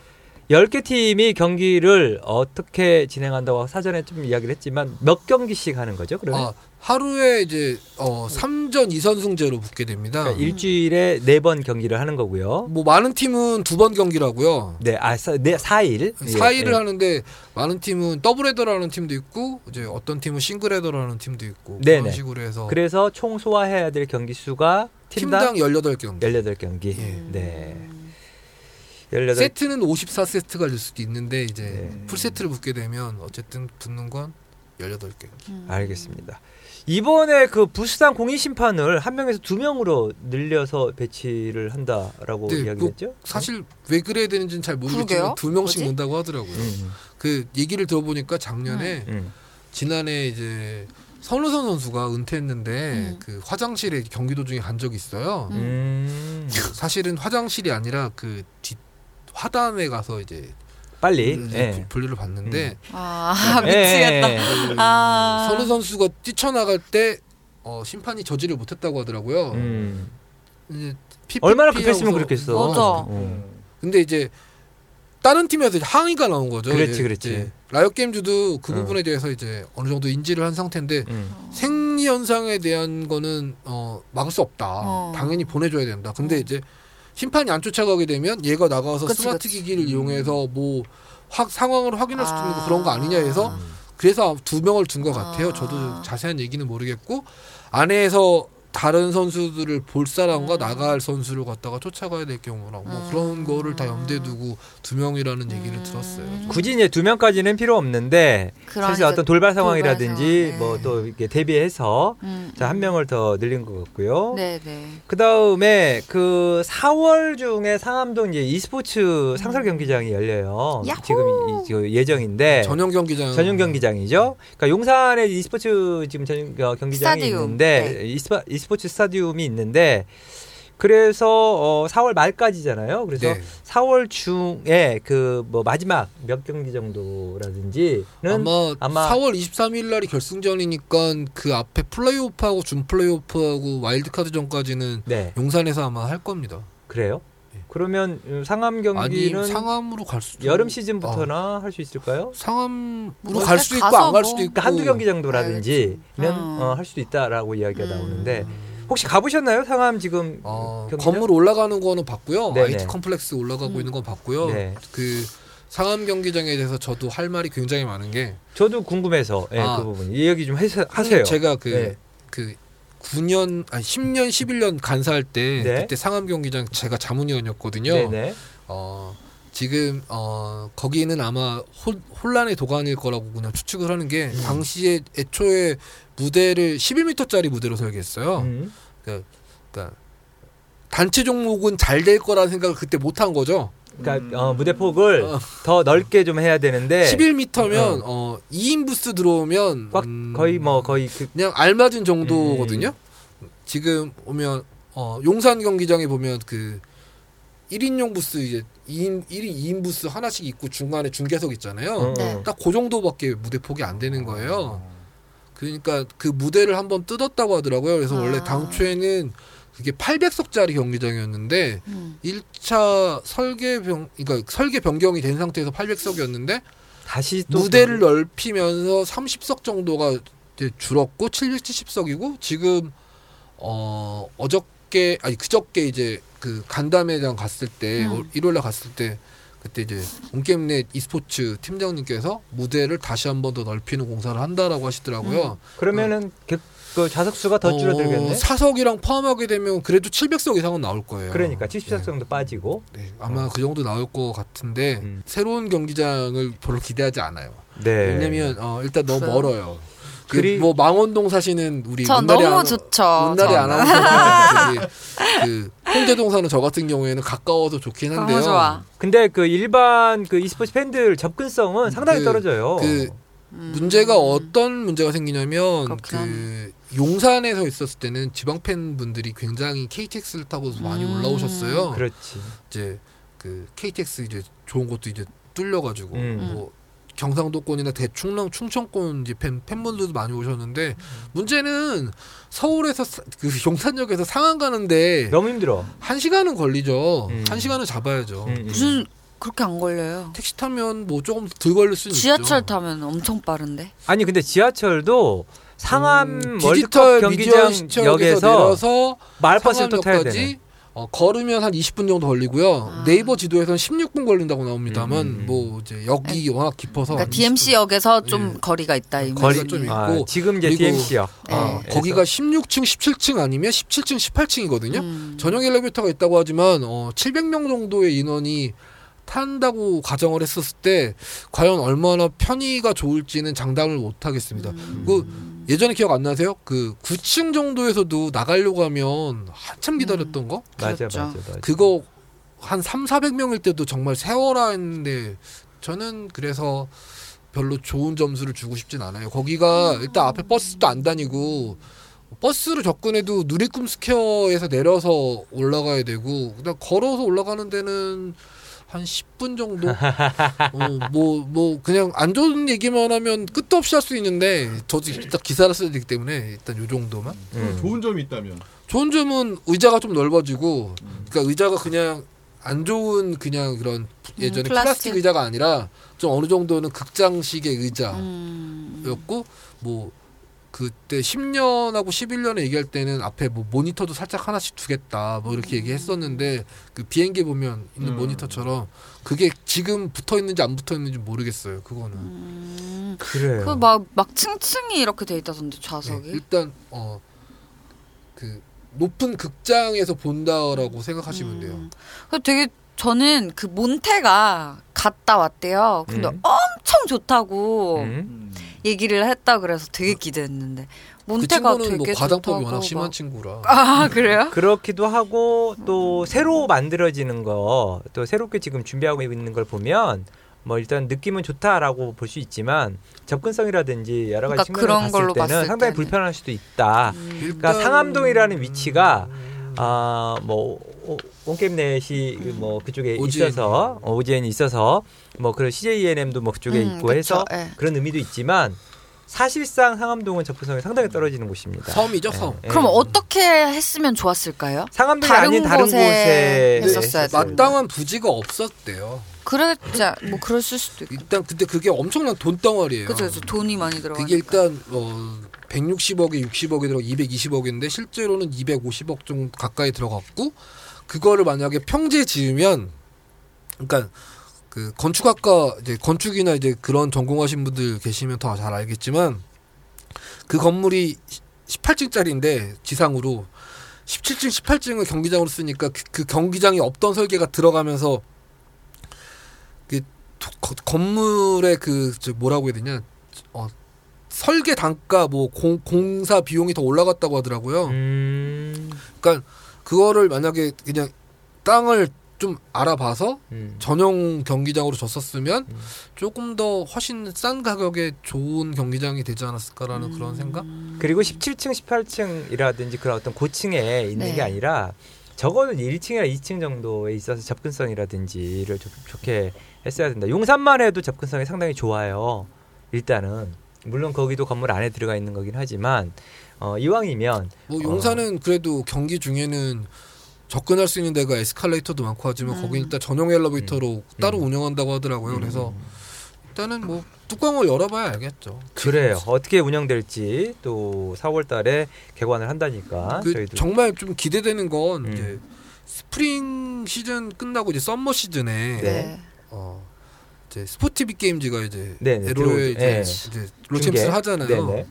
[SPEAKER 1] 10개 팀이 경기를 어떻게 진행한다고 사전에 좀 이야기를 했지만 몇 경기씩 하는 거죠? 그러면
[SPEAKER 3] 아, 하루에 이제 어 3전 2선승제로 붙게 됩니다.
[SPEAKER 1] 그러니까 일주일에 네 번 경기를 하는 거고요.
[SPEAKER 3] 뭐 많은 팀은 두 번 경기라고요.
[SPEAKER 1] 네, 아, 사, 네, 4일.
[SPEAKER 3] 4일을 하는데 많은 팀은 더블 헤더라는 팀도 있고 이제 어떤 팀은 single header라는 팀도 있고
[SPEAKER 1] 네네.
[SPEAKER 3] 그런 식으로 해서
[SPEAKER 1] 그래서 총 소화해야 될 경기 수가 팀당,
[SPEAKER 3] 팀당 18경기.
[SPEAKER 1] 18경기.
[SPEAKER 3] 예.
[SPEAKER 1] 네. 18
[SPEAKER 3] 세트는 54세트가 될 수도 있는데 이제
[SPEAKER 1] 네.
[SPEAKER 3] 풀세트를 붙게 되면 어쨌든 붙는 건 18경기.
[SPEAKER 2] 음.
[SPEAKER 1] 알겠습니다. 이번에 그 부수단 공인 심판을 한 명에서 두 명으로 늘려서 배치를 한다라고
[SPEAKER 3] 네,
[SPEAKER 1] 이야기했죠?
[SPEAKER 3] 사실 왜 그래야 되는지는 잘 모르겠지만
[SPEAKER 2] 그러게요.
[SPEAKER 3] 두 명씩
[SPEAKER 2] 뭐지?
[SPEAKER 3] 논다고 하더라고요.
[SPEAKER 1] 음,
[SPEAKER 3] 그 얘기를 들어보니까 작년에
[SPEAKER 1] 음.
[SPEAKER 3] 지난해 이제 선우선 선수가 은퇴했는데
[SPEAKER 2] 음.
[SPEAKER 3] 그 화장실에 경기 도중에 간 적이 있어요.
[SPEAKER 1] 음.
[SPEAKER 3] 사실은 화장실이 아니라 그 뒷 화단에 가서 이제
[SPEAKER 1] 빨리. 예.
[SPEAKER 3] 분류를 받는데
[SPEAKER 2] 아
[SPEAKER 1] 예,
[SPEAKER 2] 미치겠다.
[SPEAKER 1] 예, 예.
[SPEAKER 3] 그
[SPEAKER 2] 아.
[SPEAKER 3] 선우 선수가 뛰쳐나갈 때 어, 심판이 저지를 못했다고 하더라고요.
[SPEAKER 1] 음. 얼마나 급했으면 그렇겠어.
[SPEAKER 2] 맞아.
[SPEAKER 1] 어.
[SPEAKER 3] 근데 이제 다른 팀에서 이제 항의가 나온 거죠.
[SPEAKER 1] 그렇지, 그렇지.
[SPEAKER 3] 라이엇 게임즈도 그
[SPEAKER 1] 어.
[SPEAKER 3] 부분에 대해서 이제 어느 정도 인지를 한 상태인데
[SPEAKER 1] 음.
[SPEAKER 3] 생리 현상에 대한 거는 어 막을 수 없다.
[SPEAKER 2] 어.
[SPEAKER 3] 당연히 보내줘야 된다. 근데
[SPEAKER 2] 어.
[SPEAKER 3] 이제 심판이 안 쫓아가게 되면 얘가 나가서
[SPEAKER 2] 그치,
[SPEAKER 3] 스마트
[SPEAKER 2] 그치.
[SPEAKER 3] 기기를
[SPEAKER 1] 음.
[SPEAKER 3] 이용해서 뭐 확 상황을 확인할 수도 있는 거
[SPEAKER 2] 아.
[SPEAKER 3] 그런 거 아니냐 해서
[SPEAKER 1] 음.
[SPEAKER 3] 그래서 두 명을 둔 것 같아요.
[SPEAKER 2] 아.
[SPEAKER 3] 저도 자세한 얘기는 모르겠고 안에서 다른 선수들을 볼 사람과
[SPEAKER 2] 음.
[SPEAKER 3] 나갈 선수를 갖다가 쫓아가야 될 경우랑 뭐
[SPEAKER 2] 음.
[SPEAKER 3] 그런 거를 다 염두에 두고 두 명이라는 얘기를
[SPEAKER 2] 음.
[SPEAKER 3] 들었어요.
[SPEAKER 1] 굳이 이제 두 명까지는 필요 없는데
[SPEAKER 2] 그런
[SPEAKER 1] 사실 어떤 돌발 상황이라든지
[SPEAKER 2] 상황,
[SPEAKER 1] 뭐
[SPEAKER 2] 네.
[SPEAKER 1] 또 이렇게 대비해서
[SPEAKER 2] 음,
[SPEAKER 1] 자한
[SPEAKER 2] 음.
[SPEAKER 1] 명을 더 늘린 것 같고요.
[SPEAKER 2] 네 네.
[SPEAKER 1] 그 다음에 그 4월 중에 상암동 이제 e스포츠 상설 경기장이 열려요.
[SPEAKER 2] 야호!
[SPEAKER 1] 지금 이, 저 예정인데
[SPEAKER 3] 전용 경기장
[SPEAKER 1] 네. 전용 경기장이죠. 그러니까 용산에 e스포츠 지금 전용 어, 경기장이
[SPEAKER 2] 스타디움.
[SPEAKER 1] 있는데 e스파, e스포츠 스타디움이 있는데 그래서 어 4월 말까지잖아요. 그래서
[SPEAKER 3] 네.
[SPEAKER 1] 4월 중에 그 뭐 마지막 몇 경기 정도라든지는
[SPEAKER 3] 아마,
[SPEAKER 1] 아마-
[SPEAKER 3] 4월 23일 날이 결승전이니까 그 앞에 플레이오프하고 준 플레이오프하고 와일드카드 전까지는
[SPEAKER 1] 네
[SPEAKER 3] 용산에서 아마 할 겁니다.
[SPEAKER 1] 그래요.
[SPEAKER 3] 네.
[SPEAKER 1] 그러면 음, 상암
[SPEAKER 3] 아니
[SPEAKER 1] 경기는
[SPEAKER 3] 상암으로 갈 수도
[SPEAKER 1] 여름 시즌부터나 할수 있을까요?
[SPEAKER 3] 상암으로 뭐갈 수도 있고
[SPEAKER 2] 가서
[SPEAKER 3] 안갈
[SPEAKER 2] 뭐-
[SPEAKER 3] 수도 있고
[SPEAKER 1] 그러니까 한두 경기 정도라든지면
[SPEAKER 2] 음.
[SPEAKER 1] 어, 할 수도 있다라고 이야기가
[SPEAKER 2] 음.
[SPEAKER 1] 나오는데 혹시 가보셨나요? 상암 지금
[SPEAKER 3] 어,
[SPEAKER 1] 경기장?
[SPEAKER 3] 건물 올라가는 거는 봤고요.
[SPEAKER 1] 네네.
[SPEAKER 3] IT 컴플렉스 올라가고
[SPEAKER 2] 음.
[SPEAKER 3] 있는 건 봤고요.
[SPEAKER 1] 네.
[SPEAKER 3] 그 상암 경기장에 대해서 저도 할 말이 굉장히 많은 게
[SPEAKER 1] 저도 궁금해서 예,
[SPEAKER 3] 아.
[SPEAKER 1] 그 부분 이 얘기 좀 해서, 하세요.
[SPEAKER 3] 제가 그
[SPEAKER 1] 네.
[SPEAKER 3] 그 9년 아니 10년 11년 간사할 때
[SPEAKER 1] 네.
[SPEAKER 3] 그때 상암 경기장 제가 자문위원이었거든요.
[SPEAKER 1] 네네.
[SPEAKER 3] 어 지금 어 거기는 아마 혼, 혼란의 도가니일 거라고 그냥 추측을 하는 게
[SPEAKER 1] 음.
[SPEAKER 3] 당시에 애초에 무대를 11m짜리 무대로 설계했어요.
[SPEAKER 1] 음.
[SPEAKER 3] 그러니까 단체 종목은 잘 될 거라는 생각을 그때 못 한 거죠.
[SPEAKER 1] 그러니까 어, 무대 폭을
[SPEAKER 3] 어.
[SPEAKER 1] 더 넓게 좀 해야 되는데
[SPEAKER 3] 11m면 어 2인 부스 들어오면
[SPEAKER 1] 꽉
[SPEAKER 3] 음,
[SPEAKER 1] 거의 뭐 거의 그
[SPEAKER 3] 그냥 알맞은 정도거든요. 지금 오면 어 용산 경기장에 보면 그 1인용 부스 이제 2인 1인 2인 부스 하나씩 있고 중간에 중계석 있잖아요.
[SPEAKER 1] 어.
[SPEAKER 2] 네.
[SPEAKER 3] 딱그 정도밖에 무대 폭이 안 되는 거예요. 그러니까 그 무대를 한번 뜯었다고 하더라고요. 그래서 원래
[SPEAKER 2] 아.
[SPEAKER 3] 당초에는 그게 800석짜리 경기장이었는데
[SPEAKER 2] 음.
[SPEAKER 3] 1차 설계 변 그러니까 설계 변경이 된 상태에서 800석이었는데
[SPEAKER 1] 다시 또
[SPEAKER 3] 무대를 넓히면서 30석 정도가 이제 줄었고 770석이고 지금 어 어저께 아니 그저께 이제 그 간담회장 갔을 때
[SPEAKER 2] 음.
[SPEAKER 3] 어, 일요일날 갔을 때 그때 이제 온게임넷 e스포츠 팀장님께서 무대를 다시 한 번 더 넓히는 공사를 한다라고 하시더라고요.
[SPEAKER 1] 그러면은 그, 그 좌석수가 더 줄어들겠네.
[SPEAKER 3] 어, 사석이랑 포함하게 되면 그래도 700석 이상은 나올 거예요.
[SPEAKER 1] 그러니까
[SPEAKER 3] 네.
[SPEAKER 1] 70석 정도 빠지고.
[SPEAKER 3] 네, 아마 그 정도 나올 것 같은데
[SPEAKER 1] 음.
[SPEAKER 3] 새로운 경기장을 별로 기대하지 않아요.
[SPEAKER 1] 네.
[SPEAKER 3] 왜냐면 어, 일단 너무
[SPEAKER 2] 그래요?
[SPEAKER 3] 멀어요. 그
[SPEAKER 1] 그리-
[SPEAKER 3] 뭐 망원동 사시는 우리
[SPEAKER 2] 저
[SPEAKER 3] 문나리
[SPEAKER 2] 너무
[SPEAKER 3] 아나-
[SPEAKER 2] 좋죠.
[SPEAKER 3] 문나리
[SPEAKER 2] 저는.
[SPEAKER 3] 아나운서님 그 홍대동 사는 저 같은 경우에는 가까워서 좋긴 한데요.
[SPEAKER 2] 너무 좋아.
[SPEAKER 1] 근데 그 일반 그 e스포츠 팬들 접근성은 상당히
[SPEAKER 3] 그-
[SPEAKER 1] 떨어져요.
[SPEAKER 3] 그
[SPEAKER 2] 음.
[SPEAKER 3] 문제가 어떤 문제가 생기냐면
[SPEAKER 2] 그렇긴
[SPEAKER 3] 그 용산에서 있었을 때는 지방 팬 분들이 굉장히 KTX를 타고 많이
[SPEAKER 2] 음.
[SPEAKER 3] 올라오셨어요.
[SPEAKER 1] 그렇지.
[SPEAKER 3] 이제 그 KTX 이제 좋은 것도 이제 뚫려가지고
[SPEAKER 1] 음.
[SPEAKER 3] 뭐 경상도권이나 대충남 충청권 이제 팬 팬분들도 많이 오셨는데 문제는 서울에서 사- 그 용산역에서 상암 가는데
[SPEAKER 1] 너무 힘들어.
[SPEAKER 3] 한 시간은 걸리죠.
[SPEAKER 1] 음.
[SPEAKER 3] 한 시간은 잡아야죠.
[SPEAKER 1] 음, 음.
[SPEAKER 2] 무슨 그렇게 안 걸려요.
[SPEAKER 3] 택시 타면 뭐 조금 덜 걸릴
[SPEAKER 2] 지하철
[SPEAKER 3] 있죠.
[SPEAKER 2] 타면 엄청 빠른데.
[SPEAKER 1] 아니 근데 지하철도 상암
[SPEAKER 3] 음,
[SPEAKER 1] 월드컵
[SPEAKER 3] 디지털
[SPEAKER 1] 경기장
[SPEAKER 3] 미디어
[SPEAKER 1] 역에서 마을버스를 또 타야.
[SPEAKER 3] 상암역까지 어, 걸으면 한 20분 정도 걸리고요.
[SPEAKER 2] 아.
[SPEAKER 3] 네이버 지도에서는 16분 걸린다고 나옵니다만
[SPEAKER 1] 음.
[SPEAKER 3] 뭐 이제 역이 워낙 깊어서
[SPEAKER 2] 그러니까
[SPEAKER 3] 한
[SPEAKER 2] DMC
[SPEAKER 3] 20분.
[SPEAKER 2] 역에서 좀
[SPEAKER 3] 예.
[SPEAKER 2] 거리가 있다 이
[SPEAKER 3] 거리가
[SPEAKER 2] 말씀이에요.
[SPEAKER 3] 좀 있고
[SPEAKER 1] 아, 지금 이제
[SPEAKER 3] 그리고-
[SPEAKER 1] DMC요.
[SPEAKER 3] 아,
[SPEAKER 2] 네.
[SPEAKER 3] 거기가 16층, 17층 아니면 17층, 18층이거든요.
[SPEAKER 2] 음.
[SPEAKER 3] 전용 엘리베이터가 있다고 하지만 어, 700명 정도의 인원이 탄다고 가정을 했었을 때 과연 얼마나 편의가 좋을지는 장담을 못 하겠습니다.
[SPEAKER 2] 음.
[SPEAKER 3] 그 예전에 기억 안 나세요? 그 9층 정도에서도 나가려고 하면 한참 기다렸던 거?
[SPEAKER 1] 맞아
[SPEAKER 2] 그렇죠.
[SPEAKER 1] 맞아 맞아.
[SPEAKER 3] 그거 한 3, 400명일 때도 정말 세워라 했는데 저는 그래서 별로 좋은 점수를 주고 싶진 않아요. 거기가 일단 앞에 버스도 안 다니고 버스로 접근해도 누리꿈 스퀘어에서 내려서 올라가야 되고 그다음 걸어서 올라가는 데는 한 10분 정도 뭐뭐 뭐 그냥 안 좋은 얘기만 하면 끝도 없이 할 수 있는데 저도 일단 기사를 써야 되기 때문에 일단 요 정도만
[SPEAKER 1] 음.
[SPEAKER 4] 좋은 점이 있다면
[SPEAKER 3] 좋은 점은 의자가 좀 넓어지고 그러니까 의자가 그냥 안 좋은 그냥 그런 예전에
[SPEAKER 2] 음,
[SPEAKER 3] 플라스틱.
[SPEAKER 2] 플라스틱.
[SPEAKER 3] 의자가 아니라 좀 어느 정도는 극장식의 의자였고
[SPEAKER 2] 음.
[SPEAKER 3] 뭐 그때 10년하고 11년에 얘기할 때는 앞에 뭐 모니터도 살짝 하나씩 두겠다 뭐 이렇게 얘기했었는데 그 비행기 보면 있는
[SPEAKER 4] 음.
[SPEAKER 3] 모니터처럼 그게 지금 붙어 있는지 안 붙어 있는지 모르겠어요 그거는
[SPEAKER 2] 음.
[SPEAKER 1] 그래요.
[SPEAKER 2] 그 막 막 층층이 이렇게 돼 있다던데
[SPEAKER 3] 네,
[SPEAKER 2] 좌석이.
[SPEAKER 3] 일단 어 그 높은 극장에서 본다라고 생각하시면 돼요.
[SPEAKER 2] 음. 그 되게 저는 그 몬테가 갔다 왔대요. 근데
[SPEAKER 1] 음.
[SPEAKER 2] 엄청 좋다고
[SPEAKER 1] 음.
[SPEAKER 2] 얘기를 했다 그래서 되게 기대했는데
[SPEAKER 3] 그
[SPEAKER 2] 몬테가
[SPEAKER 3] 친구는 뭐
[SPEAKER 2] 되게
[SPEAKER 3] 과장법이
[SPEAKER 2] 좋다고
[SPEAKER 3] 워낙 심한
[SPEAKER 2] 막-
[SPEAKER 3] 친구라.
[SPEAKER 2] 아 그래요?
[SPEAKER 1] 그렇기도 하고 또 새로 만들어지는 거 또 새롭게 지금 준비하고 있는 걸 보면 뭐 일단 느낌은 좋다라고 볼 수 있지만 접근성이라든지 여러 가지
[SPEAKER 2] 그러니까
[SPEAKER 1] 측면을
[SPEAKER 2] 그런
[SPEAKER 1] 봤을
[SPEAKER 2] 걸로
[SPEAKER 1] 때는
[SPEAKER 2] 봤을
[SPEAKER 1] 상당히
[SPEAKER 2] 때는.
[SPEAKER 1] 불편할 수도 있다.
[SPEAKER 2] 음.
[SPEAKER 1] 그러니까 상암동이라는 위치가 아뭐 온 게임넷이 뭐 그쪽에
[SPEAKER 3] 오지엔.
[SPEAKER 1] 있어서 어, 오지엔이 있어서 뭐 그런 CJNM도 뭐 그쪽에
[SPEAKER 2] 음,
[SPEAKER 1] 있고
[SPEAKER 2] 그쵸,
[SPEAKER 1] 해서
[SPEAKER 2] 예.
[SPEAKER 1] 그런 의미도 있지만 사실상 상암동은 접근성이 상당히 떨어지는 곳입니다.
[SPEAKER 3] 섬이죠, 섬.
[SPEAKER 1] 예,
[SPEAKER 2] 그럼
[SPEAKER 1] 예.
[SPEAKER 2] 어떻게 했으면 좋았을까요?
[SPEAKER 1] 상암동이
[SPEAKER 2] 다른
[SPEAKER 1] 아닌 다른
[SPEAKER 2] 곳에
[SPEAKER 1] 곳에
[SPEAKER 2] 했었어야
[SPEAKER 1] 네,
[SPEAKER 3] 마땅한 부지가 없었대요.
[SPEAKER 2] 그랬지 뭐 그랬을 수도 있고.
[SPEAKER 3] 일단 근데 그게 엄청난 돈 덩어리예요.
[SPEAKER 2] 그죠, 그죠. 돈이 많이 들어가.
[SPEAKER 3] 그게 일단 어 160억에 60억에 들어 220억인데 실제로는 250억 좀 가까이 들어갔고 그거를 만약에 평지에 지으면 그러니까 그 건축학과 이제 건축이나 이제 그런 전공하신 분들 계시면 더 잘 알겠지만 그 건물이 18층짜리인데 지상으로 17층, 18층을 경기장으로 쓰니까 그, 그 경기장이 없던 설계가 들어가면서 그 거- 건물의 그저 뭐라고 해야 되냐 어 설계 단가 뭐 공, 공사 비용이 더 올라갔다고 하더라고요.
[SPEAKER 1] 음,
[SPEAKER 3] 그러니까 그거를 만약에 그냥 땅을 좀 알아봐서
[SPEAKER 1] 음.
[SPEAKER 3] 전용 경기장으로 줬었으면
[SPEAKER 1] 음.
[SPEAKER 3] 조금 더 훨씬 싼 가격에 좋은 경기장이 되지 않았을까라는 그런 생각?
[SPEAKER 2] 음.
[SPEAKER 1] 그리고 17층, 18층이라든지 그런 어떤 고층에 있는
[SPEAKER 2] 네.
[SPEAKER 1] 게 아니라 적어도 1층이나 2층 정도에 있어서 접근성이라든지를 좀 좋게 했어야 된다. 용산만 해도 접근성이 상당히 좋아요. 일단은 물론 거기도 건물 안에 들어가 있는 거긴 하지만 어, 이왕이면
[SPEAKER 3] 뭐
[SPEAKER 1] 어.
[SPEAKER 3] 용산은 그래도 경기 중에는 접근할 수 있는 데가 에스컬레이터도 많고 하지만
[SPEAKER 2] 음.
[SPEAKER 3] 거기 일단 전용 엘리베이터로 따로
[SPEAKER 1] 음.
[SPEAKER 3] 운영한다고 하더라고요. 그래서 일단은 뭐 뚜껑을 열어봐야 알겠죠.
[SPEAKER 1] 그래요. 어떻게 운영될지 또 4월달에 개관을 한다니까
[SPEAKER 3] 그
[SPEAKER 1] 저희도
[SPEAKER 3] 정말 좀 기대되는 건
[SPEAKER 1] 음.
[SPEAKER 3] 이제 스프링 시즌 끝나고 이제 summer 시즌에
[SPEAKER 1] 네.
[SPEAKER 3] 어 이제 스포티비 게임즈가 이제
[SPEAKER 1] 네, 네,
[SPEAKER 3] 에로에 이제.
[SPEAKER 1] 네.
[SPEAKER 3] 이제 롤챔스를 하잖아요.
[SPEAKER 1] 네네.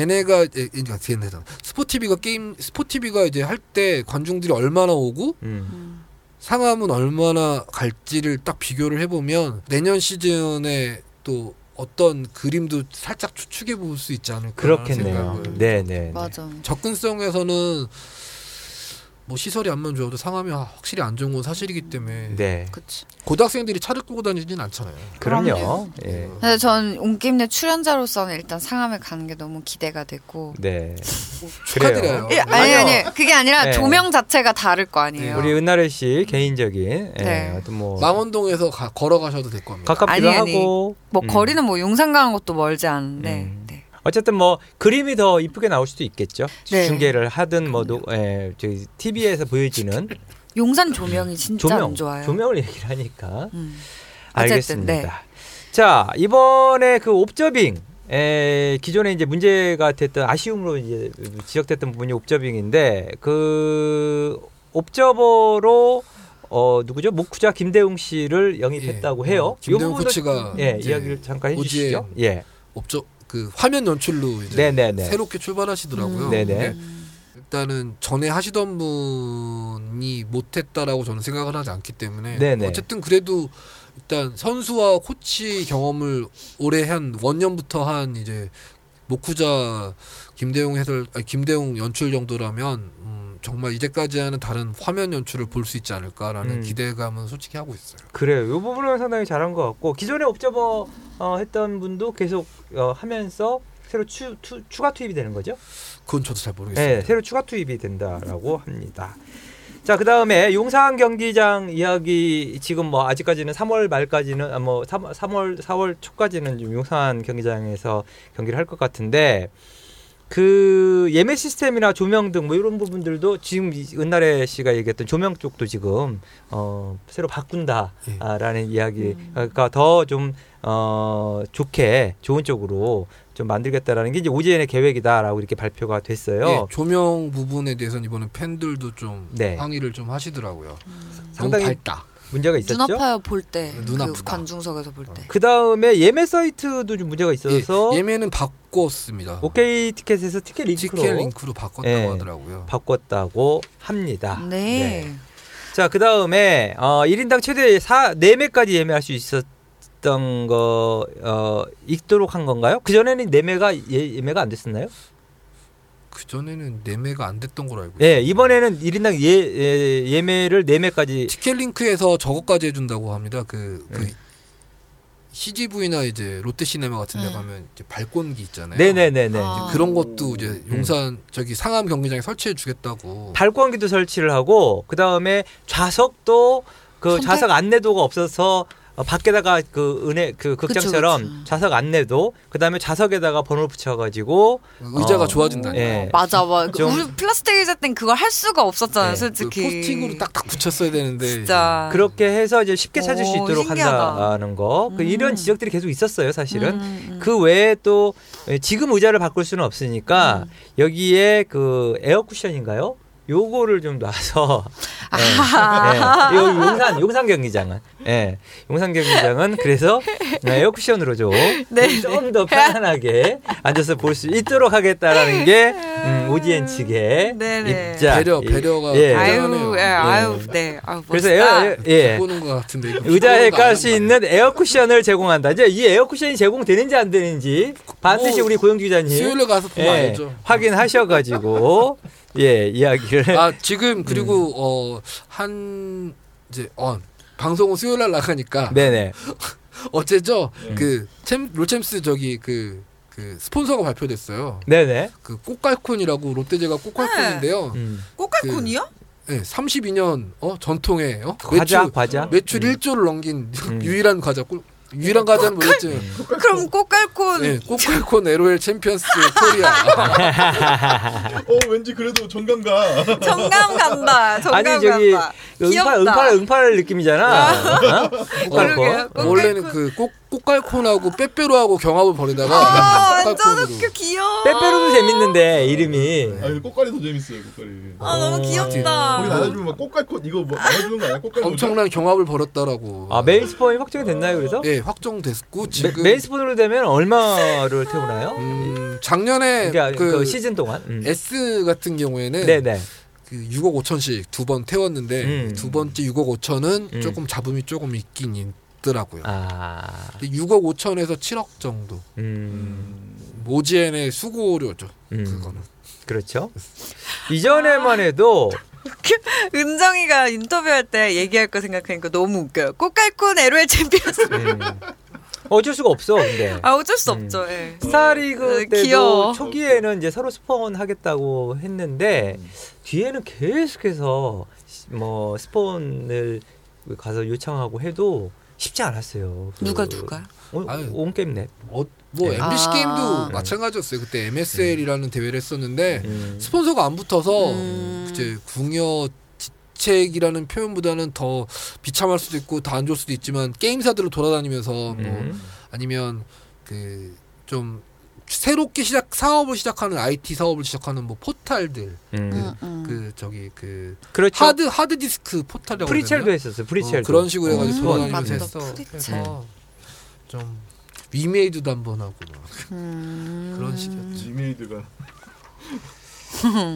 [SPEAKER 3] 걔네가 이제 그러니까 걔네 스포티비가 게임 스포티비가 이제 할 때 관중들이 얼마나 오고
[SPEAKER 1] 음.
[SPEAKER 2] 음.
[SPEAKER 3] 상암은 얼마나 갈지를 딱 비교를 해보면 내년 시즌에 또 어떤 그림도 살짝 추측해 볼 수 있지 않을까
[SPEAKER 1] 그렇겠네요.
[SPEAKER 3] 생각을
[SPEAKER 1] 네네.
[SPEAKER 2] 맞아.
[SPEAKER 3] 접근성에서는 뭐 시설이 안만 좋아도 상암이 확실히 안 좋은 건 사실이기 때문에
[SPEAKER 1] 네.
[SPEAKER 2] 그치.
[SPEAKER 3] 고등학생들이 차를 끌고 다니진 않잖아요.
[SPEAKER 1] 그럼요. 예.
[SPEAKER 2] 근데 전 온게임내 출연자로서는 일단 상암에 가는 게 너무 기대가 되고.
[SPEAKER 1] 네.
[SPEAKER 3] 축하드려요.
[SPEAKER 2] 예, 아니.
[SPEAKER 1] 아니
[SPEAKER 2] 그게 아니라
[SPEAKER 1] 네.
[SPEAKER 2] 조명 자체가 다를 거 아니에요.
[SPEAKER 1] 우리 은나래 씨 개인적인 예,
[SPEAKER 2] 네.
[SPEAKER 1] 어떤 뭐
[SPEAKER 3] 망원동에서 가- 걸어가셔도 될 겁니다.
[SPEAKER 1] 가깝기도
[SPEAKER 2] 아니, 아니.
[SPEAKER 1] 하고
[SPEAKER 2] 뭐
[SPEAKER 1] 음.
[SPEAKER 2] 거리는 뭐 용산 가는 것도 멀지 않은데.
[SPEAKER 1] 음.
[SPEAKER 2] 네.
[SPEAKER 1] 어쨌든 뭐 그림이 더 이쁘게 나올 수도 있겠죠.
[SPEAKER 2] 네.
[SPEAKER 1] 중계를 하든 뭐도 예, 저희 TV에서 보여지는
[SPEAKER 2] 용산 조명이 진짜
[SPEAKER 1] 조명
[SPEAKER 2] 안 좋아요.
[SPEAKER 1] 조명을 얘기를 하니까
[SPEAKER 2] 음. 어쨌든,
[SPEAKER 1] 알겠습니다.
[SPEAKER 2] 네.
[SPEAKER 1] 자 이번에 그 옵저빙 에, 기존에 이제 문제가 됐던 아쉬움으로 이제 지적됐던 부분이 옵저빙인데 그 옵저버로 어 누구죠 목쿠자 김대웅 씨를 영입했다고
[SPEAKER 3] 예.
[SPEAKER 1] 해요.
[SPEAKER 3] 어, 김대웅
[SPEAKER 1] 요 부분도
[SPEAKER 3] 코치가
[SPEAKER 1] 예 이야기를 잠깐 해주시죠. 예,
[SPEAKER 3] 없죠. 그 화면 연출로 이제
[SPEAKER 1] 네네네.
[SPEAKER 3] 새롭게 출발하시더라고요.
[SPEAKER 2] 음.
[SPEAKER 1] 네네.
[SPEAKER 3] 근데 일단은 전에 하시던 분이 못했다라고 저는 생각을 하지 않기 때문에
[SPEAKER 1] 네네.
[SPEAKER 3] 어쨌든 그래도 일단 선수와 코치 경험을 오래 한 원년부터 한 이제 모쿠자 김대웅 해설 아니, 김대웅 연출 정도라면 음, 정말 이제까지 하는 다른 화면 연출을 볼 수 있지 않을까라는
[SPEAKER 1] 음.
[SPEAKER 3] 기대감은 솔직히 하고 있어요.
[SPEAKER 1] 그래요. 이 부분은 상당히 잘한 것 같고 기존에 옵저버 어, 했던 분도 계속 어, 하면서 새로 추, 투, 추가 투입이 되는 거죠.
[SPEAKER 3] 그건 저도 잘 모르겠어요.
[SPEAKER 1] 네, 새로 추가 투입이 된다라고 합니다. 자, 그 다음에 용산 경기장 이야기 지금 뭐 아직까지는 3월 말까지는 아, 뭐 3, 3월 4월 초까지는 좀 용산 경기장에서 경기를 할 것 같은데 그 예매 시스템이나 조명 등 뭐 이런 부분들도 지금 이- 은나래 씨가 얘기했던 조명 쪽도 지금 어 새로 바꾼다라는 이야기가 더 좀 어 좋게 좋은 쪽으로 좀 만들겠다라는 게 이제 오지엔의 계획이다라고 이렇게 발표가 됐어요.
[SPEAKER 3] 예, 조명 부분에 대해서는 이번에 팬들도 좀
[SPEAKER 1] 네.
[SPEAKER 3] 항의를 좀 하시더라고요.
[SPEAKER 1] 상당히
[SPEAKER 3] 너무 밝다.
[SPEAKER 1] 문제가
[SPEAKER 2] 눈
[SPEAKER 1] 있었죠.
[SPEAKER 2] 아파요 볼 때. 눈그
[SPEAKER 3] 아프다.
[SPEAKER 2] 관중석에서 볼 때.
[SPEAKER 1] 그 다음에 예매 사이트도 좀 문제가 있어서
[SPEAKER 3] 예, 예매는 바꿨습니다.
[SPEAKER 1] 오케이 티켓에서 티켓 링크로
[SPEAKER 3] 티켓 링크로 바꿨다고
[SPEAKER 1] 예.
[SPEAKER 3] 하더라고요.
[SPEAKER 1] 바꿨다고 합니다.
[SPEAKER 2] 네.
[SPEAKER 1] 자, 그 다음에, 어, 1인당 최대 4, 4매까지 예매할 수 있었던 거, 어, 있도록 한 건가요? 그전에는 4매가 예, 예매가 안 됐었나요?
[SPEAKER 3] 그 전에는 예매가 안 됐던 걸로 알고 있어요.
[SPEAKER 1] 예, 이번에는 1인당 예, 예, 예매를 4매까지.
[SPEAKER 3] 티켓 링크에서 저것까지 해 준다고 합니다. 그, 그
[SPEAKER 1] 네.
[SPEAKER 3] CGV나 이제 롯데시네마 같은 데
[SPEAKER 2] 네.
[SPEAKER 3] 가면 이제 발권기 있잖아요.
[SPEAKER 1] 네네네네.
[SPEAKER 2] 아.
[SPEAKER 3] 그런 것도 이제 용산 저기 상암 경기장에 설치해 주겠다고.
[SPEAKER 1] 발권기도 설치를 하고, 그 다음에 좌석도 그
[SPEAKER 2] 선택?
[SPEAKER 1] 좌석 안내도가 없어서 어, 밖에다가 그 은혜 그 극장처럼
[SPEAKER 2] 그쵸, 그쵸.
[SPEAKER 1] 좌석 안내도 그 다음에 좌석에다가 번호 붙여가지고
[SPEAKER 3] 의자가
[SPEAKER 1] 어.
[SPEAKER 3] 좋아진다니까.
[SPEAKER 1] 예.
[SPEAKER 2] 맞아, 맞아.
[SPEAKER 1] 좀-
[SPEAKER 2] 우리 플라스틱 의자 땐 그걸 할 수가 없었잖아요,
[SPEAKER 1] 네,
[SPEAKER 2] 솔직히.
[SPEAKER 3] 그 포스팅으로 딱딱 붙였어야 되는데.
[SPEAKER 2] 진짜.
[SPEAKER 1] 그렇게 해서 이제 쉽게 찾을 수
[SPEAKER 2] 오,
[SPEAKER 1] 있도록
[SPEAKER 2] 신기하다.
[SPEAKER 1] 한다는 거. 그
[SPEAKER 2] 음.
[SPEAKER 1] 이런 지적들이 계속 있었어요, 사실은.
[SPEAKER 2] 음, 음.
[SPEAKER 1] 그 외에 또 지금 의자를 바꿀 수는 없으니까
[SPEAKER 2] 음.
[SPEAKER 1] 여기에 그 에어 쿠션인가요? 요거를 좀 놔서 예,
[SPEAKER 2] 아하.
[SPEAKER 1] 예, 요 용산 용산 경기장은 예, 용산 경기장은 그래서 에어 쿠션으로 좀
[SPEAKER 2] 네,
[SPEAKER 1] 좀더 편안하게 앉아서 볼 수 있도록 하겠다라는 게 음, OGN 측의
[SPEAKER 2] 네네.
[SPEAKER 1] 입장
[SPEAKER 3] 배려, 배려가
[SPEAKER 1] 예.
[SPEAKER 2] 아유. 예, 아유, 네. 아유,
[SPEAKER 1] 그래서. 에어, 예.
[SPEAKER 3] 보는 것 같은데.
[SPEAKER 1] 의자에
[SPEAKER 3] 깔안
[SPEAKER 1] 수. 있는 에어 쿠션을 제공한다. 이제 이 에어 쿠션이 제공되는지 안 되는지 반드시
[SPEAKER 3] 뭐,
[SPEAKER 1] 우리 고영주 기자님
[SPEAKER 3] 수요일에 가서
[SPEAKER 1] 예,
[SPEAKER 3] 알죠.
[SPEAKER 1] 확인하셔가지고 예 이야기를
[SPEAKER 3] 아 지금 그리고
[SPEAKER 1] 음.
[SPEAKER 3] 어한 이제 어 방송은 수요일 날 나가니까
[SPEAKER 1] 네네
[SPEAKER 3] 어제죠
[SPEAKER 1] 음.
[SPEAKER 3] 그 챔 롤챔스 저기 그그 스폰서가 발표됐어요.
[SPEAKER 1] 네네
[SPEAKER 3] 그 꽃갈콘이라고 롯데제가 꽃갈콘인데요.
[SPEAKER 1] 음.
[SPEAKER 2] 꽃갈콘이요?
[SPEAKER 3] 예, 32년 어 전통의 어?
[SPEAKER 1] 과자
[SPEAKER 3] 매출
[SPEAKER 1] 과자.
[SPEAKER 3] 매출 1조를 넘긴
[SPEAKER 1] 음.
[SPEAKER 3] 유일한 과자 꿀- 유일한 과자는 뭐였지?
[SPEAKER 2] 그럼 꼬깔콘
[SPEAKER 3] 예, 꼬깔콘 LOL 챔피언스 코리아.
[SPEAKER 4] 어 왠지 그래도 정감 가.
[SPEAKER 2] 정감 간다. 정감
[SPEAKER 1] 아니 저기
[SPEAKER 2] 간다.
[SPEAKER 1] 응팔
[SPEAKER 2] 귀엽다.
[SPEAKER 1] 응팔 응팔 느낌이잖아. 어?
[SPEAKER 2] 그러게요.
[SPEAKER 1] 꼬깔콘.
[SPEAKER 2] 꼬깔콘.
[SPEAKER 3] 원래는 그 꼬, 꼬깔콘하고 빼빼로하고 경합을 벌이다가
[SPEAKER 2] 아, 완전. 웃겨 귀여워.
[SPEAKER 1] 빼빼로도 재밌는데 이름이.
[SPEAKER 4] 아 이거 꼬깔이 더 재밌어요 꼬깔이.
[SPEAKER 2] 아 너무 귀엽다.
[SPEAKER 4] 거기 나눠주면 막 꼬깔콘 이거 뭐 나눠주는 거 아니야 꼬깔.
[SPEAKER 3] 엄청난 경합을 벌였다라고.
[SPEAKER 1] 아 메인 스폰이 확정이 됐나요 그래서?
[SPEAKER 3] 예, 확정됐고
[SPEAKER 1] 메,
[SPEAKER 3] 지금
[SPEAKER 1] 메인 스폰으로 되면 얼마를 태우나요?
[SPEAKER 3] 음, 작년에
[SPEAKER 1] 그러니까 그,
[SPEAKER 3] 그,
[SPEAKER 1] 시즌 동안. 음.
[SPEAKER 3] S 같은 경우에는
[SPEAKER 1] 네네.
[SPEAKER 3] 그 6억 5천씩 두 번 태웠는데
[SPEAKER 1] 음.
[SPEAKER 3] 두 번째 6억 5천은
[SPEAKER 1] 음.
[SPEAKER 3] 조금 잡음이 조금 있긴 있더라고요.
[SPEAKER 1] 아.
[SPEAKER 3] 근데 6억 5천에서 7억 정도.
[SPEAKER 1] 음.
[SPEAKER 3] 모지엔의 수고료죠.
[SPEAKER 1] 음.
[SPEAKER 3] 그거는.
[SPEAKER 1] 그렇죠. 이전에만 해도
[SPEAKER 2] 은정이가 인터뷰할 때 얘기할 거 생각하니까 너무 웃겨요. 꼬깔콘 LOL 챔피언스.
[SPEAKER 1] 음. 어쩔 수가 없어. 근데
[SPEAKER 2] 아 어쩔 수
[SPEAKER 1] 음.
[SPEAKER 2] 없죠. 예.
[SPEAKER 1] 스타리그
[SPEAKER 2] 네,
[SPEAKER 1] 때도
[SPEAKER 2] 귀여워.
[SPEAKER 1] 초기에는 이제 서로 스폰 하겠다고 했는데 뒤에는 계속해서 시- 뭐 스폰을 가서 요청하고 해도 쉽지 않았어요. 그-
[SPEAKER 2] 누가 누가?
[SPEAKER 1] 어,
[SPEAKER 3] 아유.
[SPEAKER 1] 온게임 넷.
[SPEAKER 3] 어, 뭐
[SPEAKER 1] 네.
[SPEAKER 3] MBC
[SPEAKER 2] 아.
[SPEAKER 3] 게임도 마찬가지였어요. 그때 MSL이라는 대회를 했었는데
[SPEAKER 1] 음.
[SPEAKER 3] 스폰서가 안 붙어서
[SPEAKER 2] 음.
[SPEAKER 3] 이제 궁여 지책이라는 표현보다는 더 비참할 수도 있고 더 안 좋을 수도 있지만 게임사들을 돌아다니면서 뭐
[SPEAKER 1] 음.
[SPEAKER 3] 아니면 그 좀 새롭게 시작 사업을 시작하는 IT 사업을 시작하는 뭐 포탈들
[SPEAKER 1] 음.
[SPEAKER 2] 음, 음.
[SPEAKER 3] 그 저기 그
[SPEAKER 1] 그렇죠.
[SPEAKER 3] 하드 하드 디스크 포탈이라고
[SPEAKER 1] 프리첼도? 했었어요. 프리첼도.
[SPEAKER 3] 어, 그런 식으로 해가지고
[SPEAKER 2] 음,
[SPEAKER 3] 돌아다니면서. 했어.
[SPEAKER 2] 프리첼.
[SPEAKER 3] 그래서 좀 위메이드도 한번 하고 막
[SPEAKER 2] 음.
[SPEAKER 3] 그런 식이었죠.
[SPEAKER 4] 위메이드가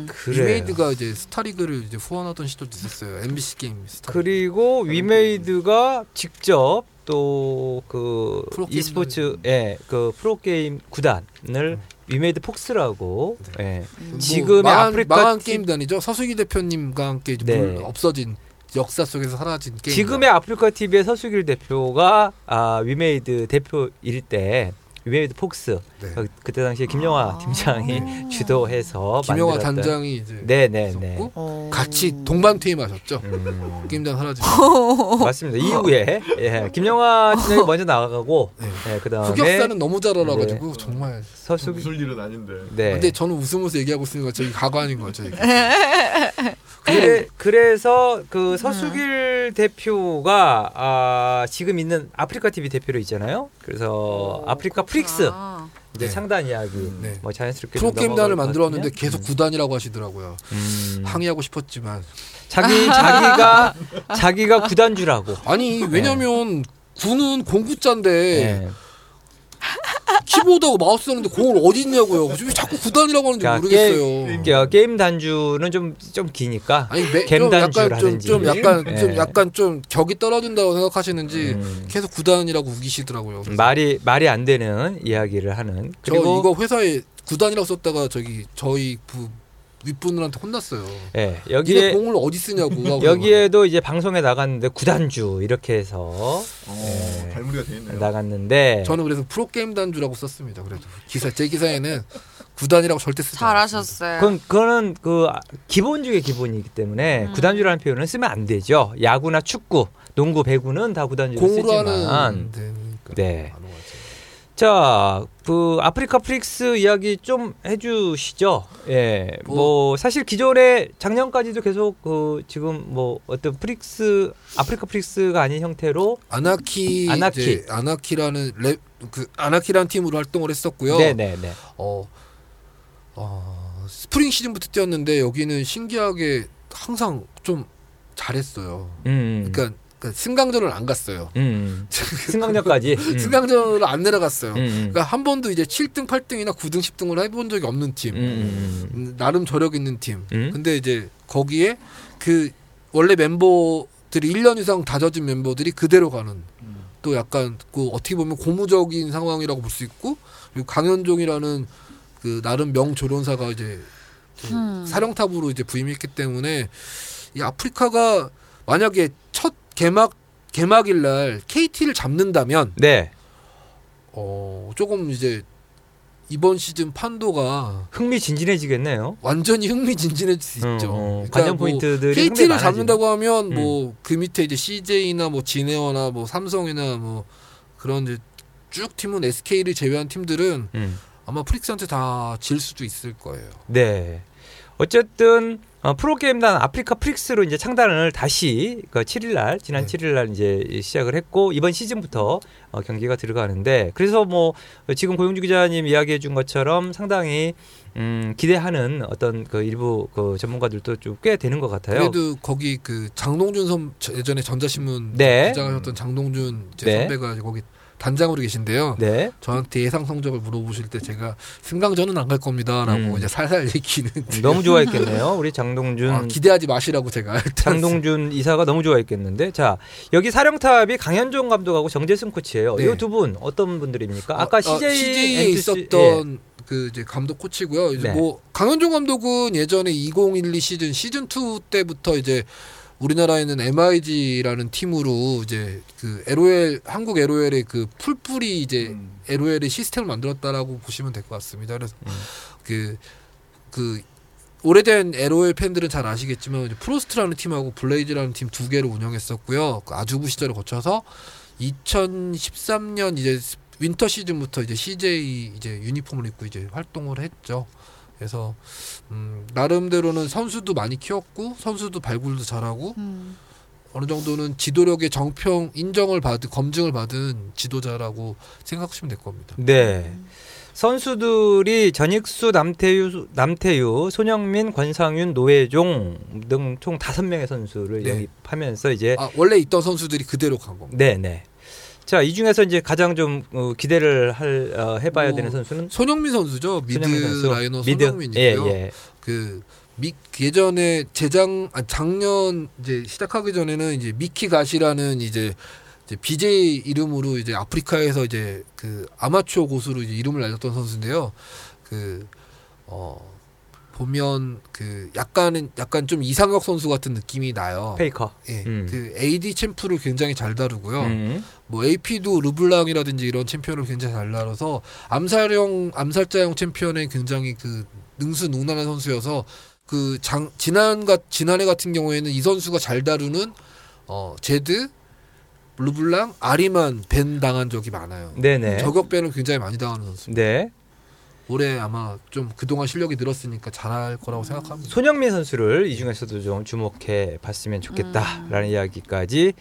[SPEAKER 1] 그래요.
[SPEAKER 3] 위메이드가 이제 스타리그를 이제 후원하던 시절도 있었어요. MBC 게임 스타.
[SPEAKER 1] 그리고 위메이드가 직접 또 그
[SPEAKER 3] 프로게임을-
[SPEAKER 1] e스포츠의 그 프로 게임 구단을 위메이드 폭스라고 예.
[SPEAKER 3] 뭐
[SPEAKER 1] 지금의
[SPEAKER 3] 망한,
[SPEAKER 1] 아프리카
[SPEAKER 3] 망한
[SPEAKER 1] 팀-
[SPEAKER 3] 게임단이죠. 서수길 대표님과 함께 이제
[SPEAKER 1] 네.
[SPEAKER 3] 물 없어진 역사 속에서 사라진 게임.
[SPEAKER 1] 지금의 아프리카 TV의 서수길 대표가 아, 위메이드 대표일 때 위메이드 폭스
[SPEAKER 3] 네.
[SPEAKER 1] 그- 그때 당시에 김영화
[SPEAKER 2] 아.
[SPEAKER 1] 팀장이 주도해서
[SPEAKER 3] 김영화
[SPEAKER 1] 만들었던
[SPEAKER 3] 단장이 이제
[SPEAKER 1] 네네네
[SPEAKER 3] 있었고
[SPEAKER 2] 어.
[SPEAKER 3] 같이 동반 퇴임하셨죠.
[SPEAKER 1] 음,
[SPEAKER 3] 게임단 사라진.
[SPEAKER 1] 맞습니다 이후에 예, 김영화 팀장이 먼저 나가고
[SPEAKER 3] 네.
[SPEAKER 1] 예, 그다음에
[SPEAKER 3] 흑역사는 너무 잘 알아가지고
[SPEAKER 1] 네.
[SPEAKER 3] 정말.
[SPEAKER 1] 서수길
[SPEAKER 4] 웃을 일은 아닌데.
[SPEAKER 1] 네.
[SPEAKER 3] 근데 저는 웃으면서 얘기하고 있으니까 저기 가관인 거죠. 이게.
[SPEAKER 1] 그래, 그래서 그 서수길 대표가 아, 지금 있는 아프리카 TV 대표로 있잖아요. 그래서 아프리카 프릭스
[SPEAKER 2] 아.
[SPEAKER 1] 이제
[SPEAKER 3] 네.
[SPEAKER 1] 창단 이야기
[SPEAKER 3] 네.
[SPEAKER 1] 뭐 자연스럽게
[SPEAKER 3] 프로게임단을 만들었는데? 계속 구단이라고 하시더라고요.
[SPEAKER 1] 음.
[SPEAKER 3] 항의하고 싶었지만
[SPEAKER 1] 자기 자기가 자기가 구단주라고.
[SPEAKER 3] 아니 왜냐면 군은 공구자인데
[SPEAKER 1] 네.
[SPEAKER 3] 키보드하고 마우스 하는데 공을 어디 있냐고요. 왜 자꾸 구단이라고 하는지
[SPEAKER 1] 그러니까
[SPEAKER 3] 모르겠어요.
[SPEAKER 1] 그러니까 게임 단주는 좀 좀 기니까.
[SPEAKER 3] 아니 매, 겜좀 약간 좀,
[SPEAKER 1] 단주라든지.
[SPEAKER 3] 좀 약간
[SPEAKER 1] 네.
[SPEAKER 3] 좀 약간 좀 격이 떨어진다고 생각하시는지
[SPEAKER 1] 음.
[SPEAKER 3] 계속 구단이라고 우기시더라고요. 그래서
[SPEAKER 1] 말이 말이 안 되는 이야기를 하는.
[SPEAKER 3] 저
[SPEAKER 1] 그리고
[SPEAKER 3] 이거 회사에 구단이라고 썼다가 저기 저희 부 윗분들한테 혼났어요.
[SPEAKER 1] 예,
[SPEAKER 3] 니네
[SPEAKER 1] 여기에
[SPEAKER 3] 공을 어디 쓰냐고.
[SPEAKER 1] 여기에도 이제 방송에 나갔는데 구단주 이렇게 해서
[SPEAKER 4] 어,
[SPEAKER 1] 네.
[SPEAKER 4] 갈무리가 돼 있네요.
[SPEAKER 1] 나갔는데
[SPEAKER 3] 저는 그래서 프로 게임 단주라고 썼습니다. 그래도 기사 제 기사에는 구단이라고 절대 쓰지.
[SPEAKER 2] 잘하셨어요.
[SPEAKER 1] 그건 그거는 그 기본 중의 기본이기 때문에
[SPEAKER 2] 음.
[SPEAKER 1] 구단주라는 표현은 쓰면 안 되죠. 야구나 축구, 농구, 배구는 다 구단주를
[SPEAKER 3] 공으로
[SPEAKER 1] 쓰지만 네. 자, 그 아프리카 프릭스 이야기 좀 해주시죠. 예, 뭐,
[SPEAKER 3] 뭐-
[SPEAKER 1] 사실 기존에 작년까지도 계속 그 지금 뭐 어떤 프릭스 아프리카 프릭스가 아닌 형태로
[SPEAKER 3] 아나키
[SPEAKER 1] 아나키.
[SPEAKER 3] 아나키라는 랩 그 아나키라는 팀으로 활동을 했었고요.
[SPEAKER 1] 네 네 네.
[SPEAKER 3] 어, 어, 스프링 시즌부터 뛰었는데 여기는 신기하게 항상 좀 잘했어요.
[SPEAKER 1] 음,
[SPEAKER 3] 그러니까, 그러니까 승강전을 안 갔어요.
[SPEAKER 1] 음, 승강전까지. 음.
[SPEAKER 3] 승강전을 안 내려갔어요.
[SPEAKER 1] 음, 음.
[SPEAKER 3] 그러니까 한 번도 이제 7등, 8등이나 9등, 10등을 해본 적이 없는 팀.
[SPEAKER 1] 음, 음,
[SPEAKER 3] 음, 나름 저력 있는 팀.
[SPEAKER 1] 음.
[SPEAKER 3] 근데 이제 거기에 그 원래 멤버들이 1년 이상 다져진 멤버들이 그대로 가는
[SPEAKER 4] 음.
[SPEAKER 3] 또 약간 그 어떻게 보면 고무적인 상황이라고 볼 수 있고 그리고 강현종이라는 그 나름 명조련사가 이제 그
[SPEAKER 2] 음.
[SPEAKER 3] 사령탑으로 이제 부임했기 때문에 이 아프리카가 만약에 첫 개막 개막일 날 KT를 잡는다면
[SPEAKER 1] 네.
[SPEAKER 3] 어 조금 이제 이번 시즌 판도가
[SPEAKER 1] 흥미진진해지겠네요.
[SPEAKER 3] 완전히 흥미진진해질 수
[SPEAKER 1] 음,
[SPEAKER 3] 있죠.
[SPEAKER 1] 어,
[SPEAKER 3] 그러니까
[SPEAKER 1] 관전
[SPEAKER 3] 뭐
[SPEAKER 1] 포인트들이
[SPEAKER 3] KT를
[SPEAKER 1] 상당히 많아지죠.
[SPEAKER 3] 잡는다고 하면
[SPEAKER 1] 음.
[SPEAKER 3] 뭐그 밑에 이제 CJ나 뭐 진에어나 뭐 삼성이나 뭐 그런 이제 쭉 팀은 SK를 제외한 팀들은
[SPEAKER 1] 음.
[SPEAKER 3] 아마 프릭스한테 다 질 수도 있을 거예요.
[SPEAKER 1] 네. 어쨌든 어, 프로게임단 아프리카 프릭스로 이제 창단을 다시 그 7일 날 지난
[SPEAKER 3] 네.
[SPEAKER 1] 7일 날 이제 시작을 했고 이번 시즌부터 어, 경기가 들어가는데 그래서 뭐 지금 고용주 기자님 이야기해 준 것처럼 상당히 음, 기대하는 어떤 그 일부 그 전문가들도 좀 꽤 되는 것 같아요.
[SPEAKER 3] 그래도 거기 그 장동준 선 저- 예전에 전자신문
[SPEAKER 1] 네.
[SPEAKER 3] 기자하셨던 장동준 이제
[SPEAKER 1] 네.
[SPEAKER 3] 선배가 거기 단장으로 계신데요.
[SPEAKER 1] 네.
[SPEAKER 3] 저한테 예상 성적을 물어보실 때 제가 승강전은 안 갈 겁니다라고
[SPEAKER 1] 음.
[SPEAKER 3] 이제 살살 얘기는
[SPEAKER 1] 너무 좋아했겠네요. 우리 장동준
[SPEAKER 3] 아, 기대하지 마시라고 제가
[SPEAKER 1] 장동준 이사가 너무 좋아했겠는데 자 여기 사령탑이 강현종 감독하고 정재승 코치예요.
[SPEAKER 3] 네.
[SPEAKER 1] 이두 분 어떤 분들입니까? 아까
[SPEAKER 3] 어, 어,
[SPEAKER 1] CJ
[SPEAKER 3] CJ에
[SPEAKER 1] 엔투스- 예.
[SPEAKER 3] 있었던 그 이제 감독 코치고요. 이제
[SPEAKER 1] 네.
[SPEAKER 3] 뭐 강현종 감독은 예전에 2012 시즌 시즌 2 때부터 이제 우리나라에는 MIG라는 팀으로 이제 그 LOL 한국 LOL의 그 풀뿌리 이제
[SPEAKER 4] 음.
[SPEAKER 3] LOL의 시스템을 만들었다라고 보시면 될 것 같습니다. 그래서
[SPEAKER 1] 음.
[SPEAKER 3] 그그 오래된 LOL 팬들은 잘 아시겠지만 프로스트라는 팀하고 블레이즈라는 팀 두 개를 운영했었고요. 그 아주부 시절을 거쳐서 2013년 이제 winter 시즌부터 이제 CJ 이제 유니폼을 입고 이제 활동을 했죠. 그래서 음, 나름대로는 선수도 많이 키웠고 선수도 발굴도 잘하고
[SPEAKER 2] 음.
[SPEAKER 3] 어느 정도는 지도력의 정평 인정을 받은 검증을 받은 지도자라고 생각하시면 될 겁니다.
[SPEAKER 1] 네. 선수들이 전익수, 남태유, 남태유, 손영민, 권상윤, 노혜종 등 총 다섯 명의 선수를
[SPEAKER 3] 네.
[SPEAKER 1] 영입하면서 이제
[SPEAKER 3] 아, 원래 있던 선수들이 그대로 간 겁니다.
[SPEAKER 1] 네, 네. 자, 이 중에서 이제 가장 좀 어, 기대를 할 어, 해봐야
[SPEAKER 3] 뭐,
[SPEAKER 1] 되는 선수는
[SPEAKER 3] 손영민 선수죠. mid
[SPEAKER 1] 손영민 선수.
[SPEAKER 3] 라이너
[SPEAKER 1] mid.
[SPEAKER 3] 손영민이고요.
[SPEAKER 1] 예, 예.
[SPEAKER 3] 그 미, 예전에 재작 아, 작년 이제 시작하기 전에는 이제 미키갓이라는 이제 이제 BJ 이름으로 이제 아프리카에서 이제 그 아마추어 고수로 이제 이름을 알렸던 선수인데요. 그 어. 보면 그 약간은 약간 좀 이상혁 선수 같은 느낌이 나요.
[SPEAKER 1] 페이커.
[SPEAKER 3] 예,
[SPEAKER 1] 음.
[SPEAKER 3] 그 AD 챔프를 굉장히 잘 다루고요.
[SPEAKER 1] 음.
[SPEAKER 3] 뭐 AP도 르블랑이라든지 이런 챔피언을 굉장히 잘 다뤄서 암살형 암살자형 챔피언에 굉장히 그 능수능란한 선수여서 그 장 지난가 지난해 같은 경우에는 이 선수가 잘 다루는 어 제드 르블랑 아리만 밴 당한 적이 많아요.
[SPEAKER 1] 네네.
[SPEAKER 3] 저격밴을 굉장히 많이 당하는 선수.
[SPEAKER 1] 네.
[SPEAKER 3] 올해 아마 좀 그동안 실력이 늘었으니까 잘할 거라고 생각합니다.
[SPEAKER 1] 손영민 선수를 이 중에서도 좀 주목해 봤으면 좋겠다라는 이야기까지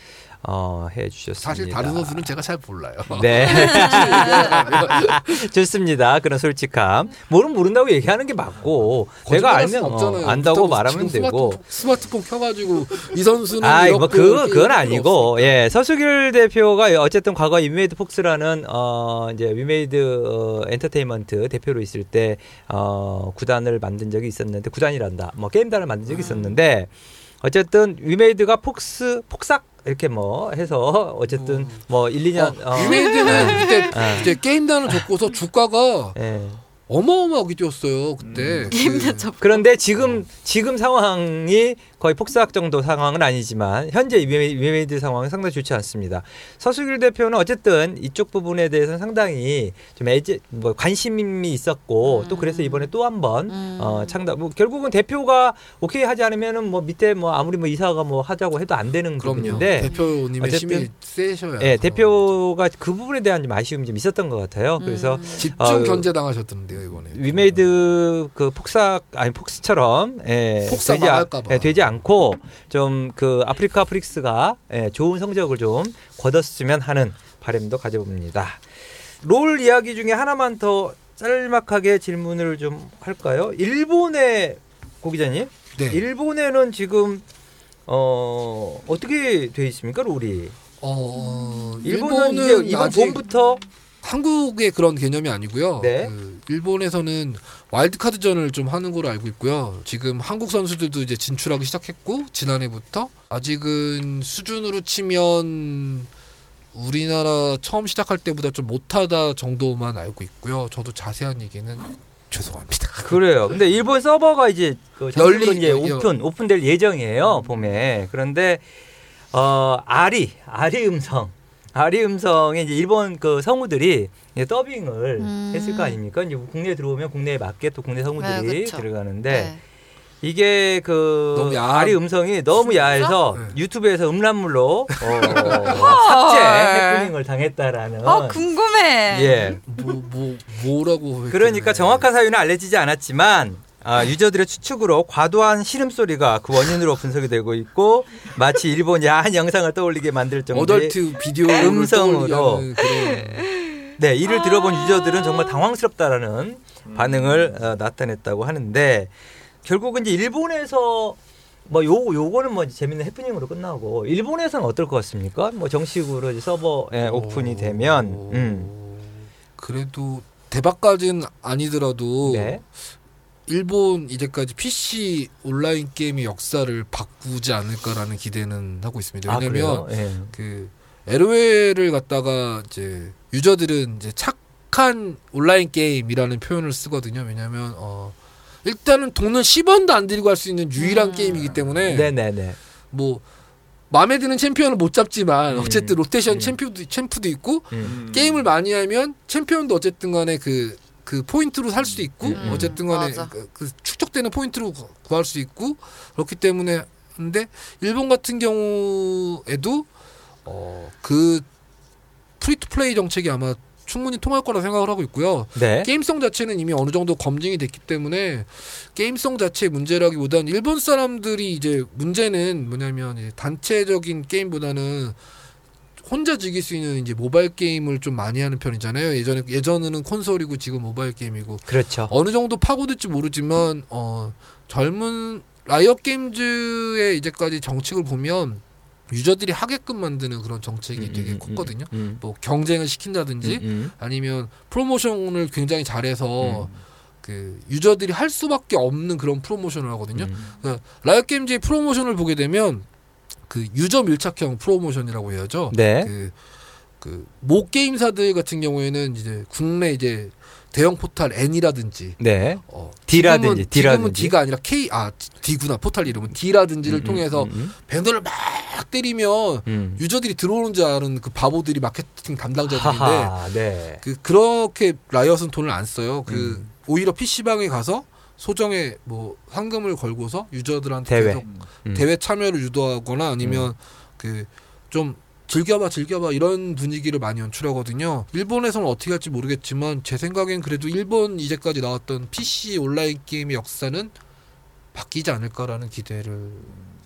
[SPEAKER 1] 어, 해 주셨습니다.
[SPEAKER 3] 사실 다른 선수는 제가 잘 몰라요.
[SPEAKER 1] 네. 좋습니다. 그런 솔직함. 모르면 모른다고 얘기하는 게 맞고 내가 알면 어. 안다고 말하면 되고.
[SPEAKER 3] 스마트폰, 스마트폰 켜가지고 이 선수는
[SPEAKER 1] 아, 뭐
[SPEAKER 3] 이렇게
[SPEAKER 1] 그건 아니고
[SPEAKER 3] 없으니까.
[SPEAKER 1] 예 서수길 대표가 어쨌든 과거 위메이드 폭스라는 어 이제 위메이드 어, 엔터테인먼트 대표로 있을 때 어 구단을 만든 적이 있었는데 구단이란다 뭐 게임단을 만든 적이 있었는데 어쨌든 위메이드가 폭스 폭삭 이렇게 뭐 해서 어쨌든 뭐 1, 2년
[SPEAKER 3] 어, 위메이드는 그때
[SPEAKER 1] 아.
[SPEAKER 3] 이제 게임단을 줬고서 주가가
[SPEAKER 1] 예.
[SPEAKER 3] 어마어마하게 뛰었어요 그때.
[SPEAKER 1] 음.
[SPEAKER 3] 그,
[SPEAKER 2] 접.
[SPEAKER 1] 그런데 지금 지금 상황이 거의 폭삭 정도 상황은 아니지만 현재 위메- 위메이드 상황은 상당히 좋지 않습니다. 서수길 대표는 어쨌든 이쪽 부분에 대해서는 상당히 좀 애제 뭐 관심이 있었고 또 그래서 이번에 또 한번
[SPEAKER 2] 음.
[SPEAKER 1] 어, 창단 뭐 결국은 대표가 오케이 하지 않으면은 뭐 밑에 뭐 아무리 뭐 이사가 뭐 하자고 해도 안 되는
[SPEAKER 3] 그럼요.
[SPEAKER 1] 부분인데
[SPEAKER 3] 대표님의
[SPEAKER 1] 어쨌든,
[SPEAKER 3] 힘이 세셔야.
[SPEAKER 1] 예, 대표가 그 부분에 대한 좀 아쉬움이 좀 있었던 것 같아요. 그래서
[SPEAKER 2] 음.
[SPEAKER 3] 집중
[SPEAKER 1] 아유.
[SPEAKER 3] 견제 당하셨던데요 이번에.
[SPEAKER 1] 위메이드 그 폭삭 아니 폭스처럼 예,
[SPEAKER 3] 폭삭
[SPEAKER 1] 되지. 예, 되지 않고 좀 그 아프리카 프릭스가 예, 좋은 성적을 좀 거뒀으면 하는 바람도 가져봅니다. 롤 이야기 중에 하나만 더 짤막하게 질문을 좀 할까요? 일본의 고 기자님,
[SPEAKER 3] 네.
[SPEAKER 1] 일본에는 지금 어 어떻게 돼 있습니까 롤이?
[SPEAKER 3] 어,
[SPEAKER 1] 일본은,
[SPEAKER 3] 일본은
[SPEAKER 1] 이제 이번
[SPEAKER 3] 아직
[SPEAKER 1] 봄부터
[SPEAKER 3] 한국의 그런 개념이 아니고요.
[SPEAKER 1] 네.
[SPEAKER 3] 그 일본에서는 와일드카드전을 좀 하는 걸로 알고 있고요. 지금 한국 선수들도 이제 진출하기 시작했고 지난해부터 아직은 수준으로 치면 우리나라 처음 시작할 때보다 좀 못하다 정도만 알고 있고요. 저도 자세한 얘기는 죄송합니다.
[SPEAKER 1] 그래요. 근데 일본 서버가 이제 그
[SPEAKER 3] 열리-
[SPEAKER 1] 이제
[SPEAKER 3] 여-
[SPEAKER 1] 오픈 오픈될 예정이에요 봄에. 그런데 어 아리 아리 음성 아리 음성에 이제 일본 그 성우들이 이제 더빙을
[SPEAKER 2] 음.
[SPEAKER 1] 했을 거 아닙니까? 이제 국내에 들어오면 국내에 맞게 또 국내 성우들이
[SPEAKER 2] 네, 그쵸.
[SPEAKER 1] 들어가는데
[SPEAKER 2] 네.
[SPEAKER 1] 이게 그 아리 음성이 너무 야해서
[SPEAKER 3] 네.
[SPEAKER 1] 유튜브에서 음란물로 어, 삭제 해프닝을 당했다라는
[SPEAKER 2] 아 궁금해.
[SPEAKER 1] 예.
[SPEAKER 3] 뭐, 뭐 뭐라고
[SPEAKER 1] 그러니까. 정확한 사유는 알려지지 않았지만 아, 유저들의 추측으로 과도한 시름 소리가 그 원인으로 분석이 되고 있고 마치 일본 야한 영상을 떠올리게 만들 정도의
[SPEAKER 3] 어덜트 비디오
[SPEAKER 1] 음성으로. 네 이를 들어본 유저들은 정말 당황스럽다라는 반응을 어, 나타냈다고 하는데 결국은 이제 일본에서 뭐 요 요거는 뭐 재밌는 해프닝으로 끝나고 일본에서는 어떨 것 같습니까? 뭐 정식으로 이제 서버에 오픈이 되면 음.
[SPEAKER 3] 그래도 대박까지는 아니더라도
[SPEAKER 1] 네.
[SPEAKER 3] 일본 이제까지 PC 온라인 게임의 역사를 바꾸지 않을까라는 기대는 하고 있습니다.
[SPEAKER 1] 아,
[SPEAKER 3] 왜냐면
[SPEAKER 1] 그래요? 예.
[SPEAKER 3] 그 LOL을 갖다가 이제 유저들은 이제 착한 온라인 게임이라는 표현을 쓰거든요. 왜냐면 어 일단은 돈은 10원도 안 들이고 할 수 있는 유일한
[SPEAKER 2] 음.
[SPEAKER 3] 게임이기 때문에
[SPEAKER 1] 네네네.
[SPEAKER 3] 뭐 마음에 드는 챔피언을 못 잡지만
[SPEAKER 1] 음.
[SPEAKER 3] 어쨌든 로테이션
[SPEAKER 1] 음.
[SPEAKER 3] 챔프도 챔프도 있고
[SPEAKER 1] 음.
[SPEAKER 3] 게임을 많이 하면 챔피언도 어쨌든 간에 그, 그 포인트로 살수 있고
[SPEAKER 1] 음.
[SPEAKER 3] 어쨌든 간에. 그, 그 축적되는 포인트로 구- 구할 수 있고 그렇기 때문에 근데 일본 같은 경우에도 어, 그 free to play 정책이 아마 충분히 통할 거라 생각을 하고 있고요.
[SPEAKER 1] 네.
[SPEAKER 3] 게임성 자체는 이미 어느 정도 검증이 됐기 때문에 게임성 자체의 문제라기보다는 일본 사람들이 이제 문제는 뭐냐면 이제 단체적인 게임보다는 혼자 즐길 수 있는 이제 모바일 게임을 좀 많이 하는 편이잖아요. 예전에 예전에는 콘솔이고 지금 모바일 게임이고
[SPEAKER 1] 그렇죠.
[SPEAKER 3] 어느 정도 파고들지 모르지만 어 젊은 라이엇 게임즈의 이제까지 정책을 보면 유저들이 하게끔 만드는 그런 정책이
[SPEAKER 1] 음,
[SPEAKER 3] 되게
[SPEAKER 1] 음,
[SPEAKER 3] 컸거든요.
[SPEAKER 1] 음,
[SPEAKER 3] 뭐 경쟁을 시킨다든지
[SPEAKER 1] 음, 음.
[SPEAKER 3] 아니면 프로모션을 굉장히 잘해서
[SPEAKER 1] 음.
[SPEAKER 3] 그 유저들이 할 수밖에 없는 그런 프로모션을 하거든요.
[SPEAKER 1] 음.
[SPEAKER 3] 그러니까 라이엇 게임즈의 프로모션을 보게 되면 그 유저 밀착형 프로모션이라고 해야죠.
[SPEAKER 1] 네.
[SPEAKER 3] 그, 그, 모 게임사들 같은 경우에는 이제 국내 이제 대형 포탈 N이라든지,
[SPEAKER 1] 네.
[SPEAKER 3] 어,
[SPEAKER 1] D라든지,
[SPEAKER 3] 지금은,
[SPEAKER 1] D라든지.
[SPEAKER 3] D가 아니라 K, 아, D구나, 포탈 이름은 D라든지를
[SPEAKER 1] 음,
[SPEAKER 3] 통해서
[SPEAKER 1] 음,
[SPEAKER 3] 배너를 막 때리면
[SPEAKER 1] 음.
[SPEAKER 3] 유저들이 들어오는 줄 아는 그 바보들이 마케팅 담당자들인데,
[SPEAKER 1] 하하, 네.
[SPEAKER 3] 그, 그렇게 라이엇은 돈을 안 써요. 그,
[SPEAKER 1] 음.
[SPEAKER 3] 오히려 PC방에 가서 소정의 뭐 상금을 걸고서 유저들한테
[SPEAKER 1] 대회.
[SPEAKER 3] 계속
[SPEAKER 1] 음.
[SPEAKER 3] 대회 참여를 유도하거나 아니면 그좀 즐겨봐 즐겨봐 이런 분위기를 많이 연출하거든요. 일본에서는 어떻게 할지 모르겠지만 제 생각엔 그래도 일본 이제까지 나왔던 PC 온라인 게임의 역사는 바뀌지 않을까라는 기대를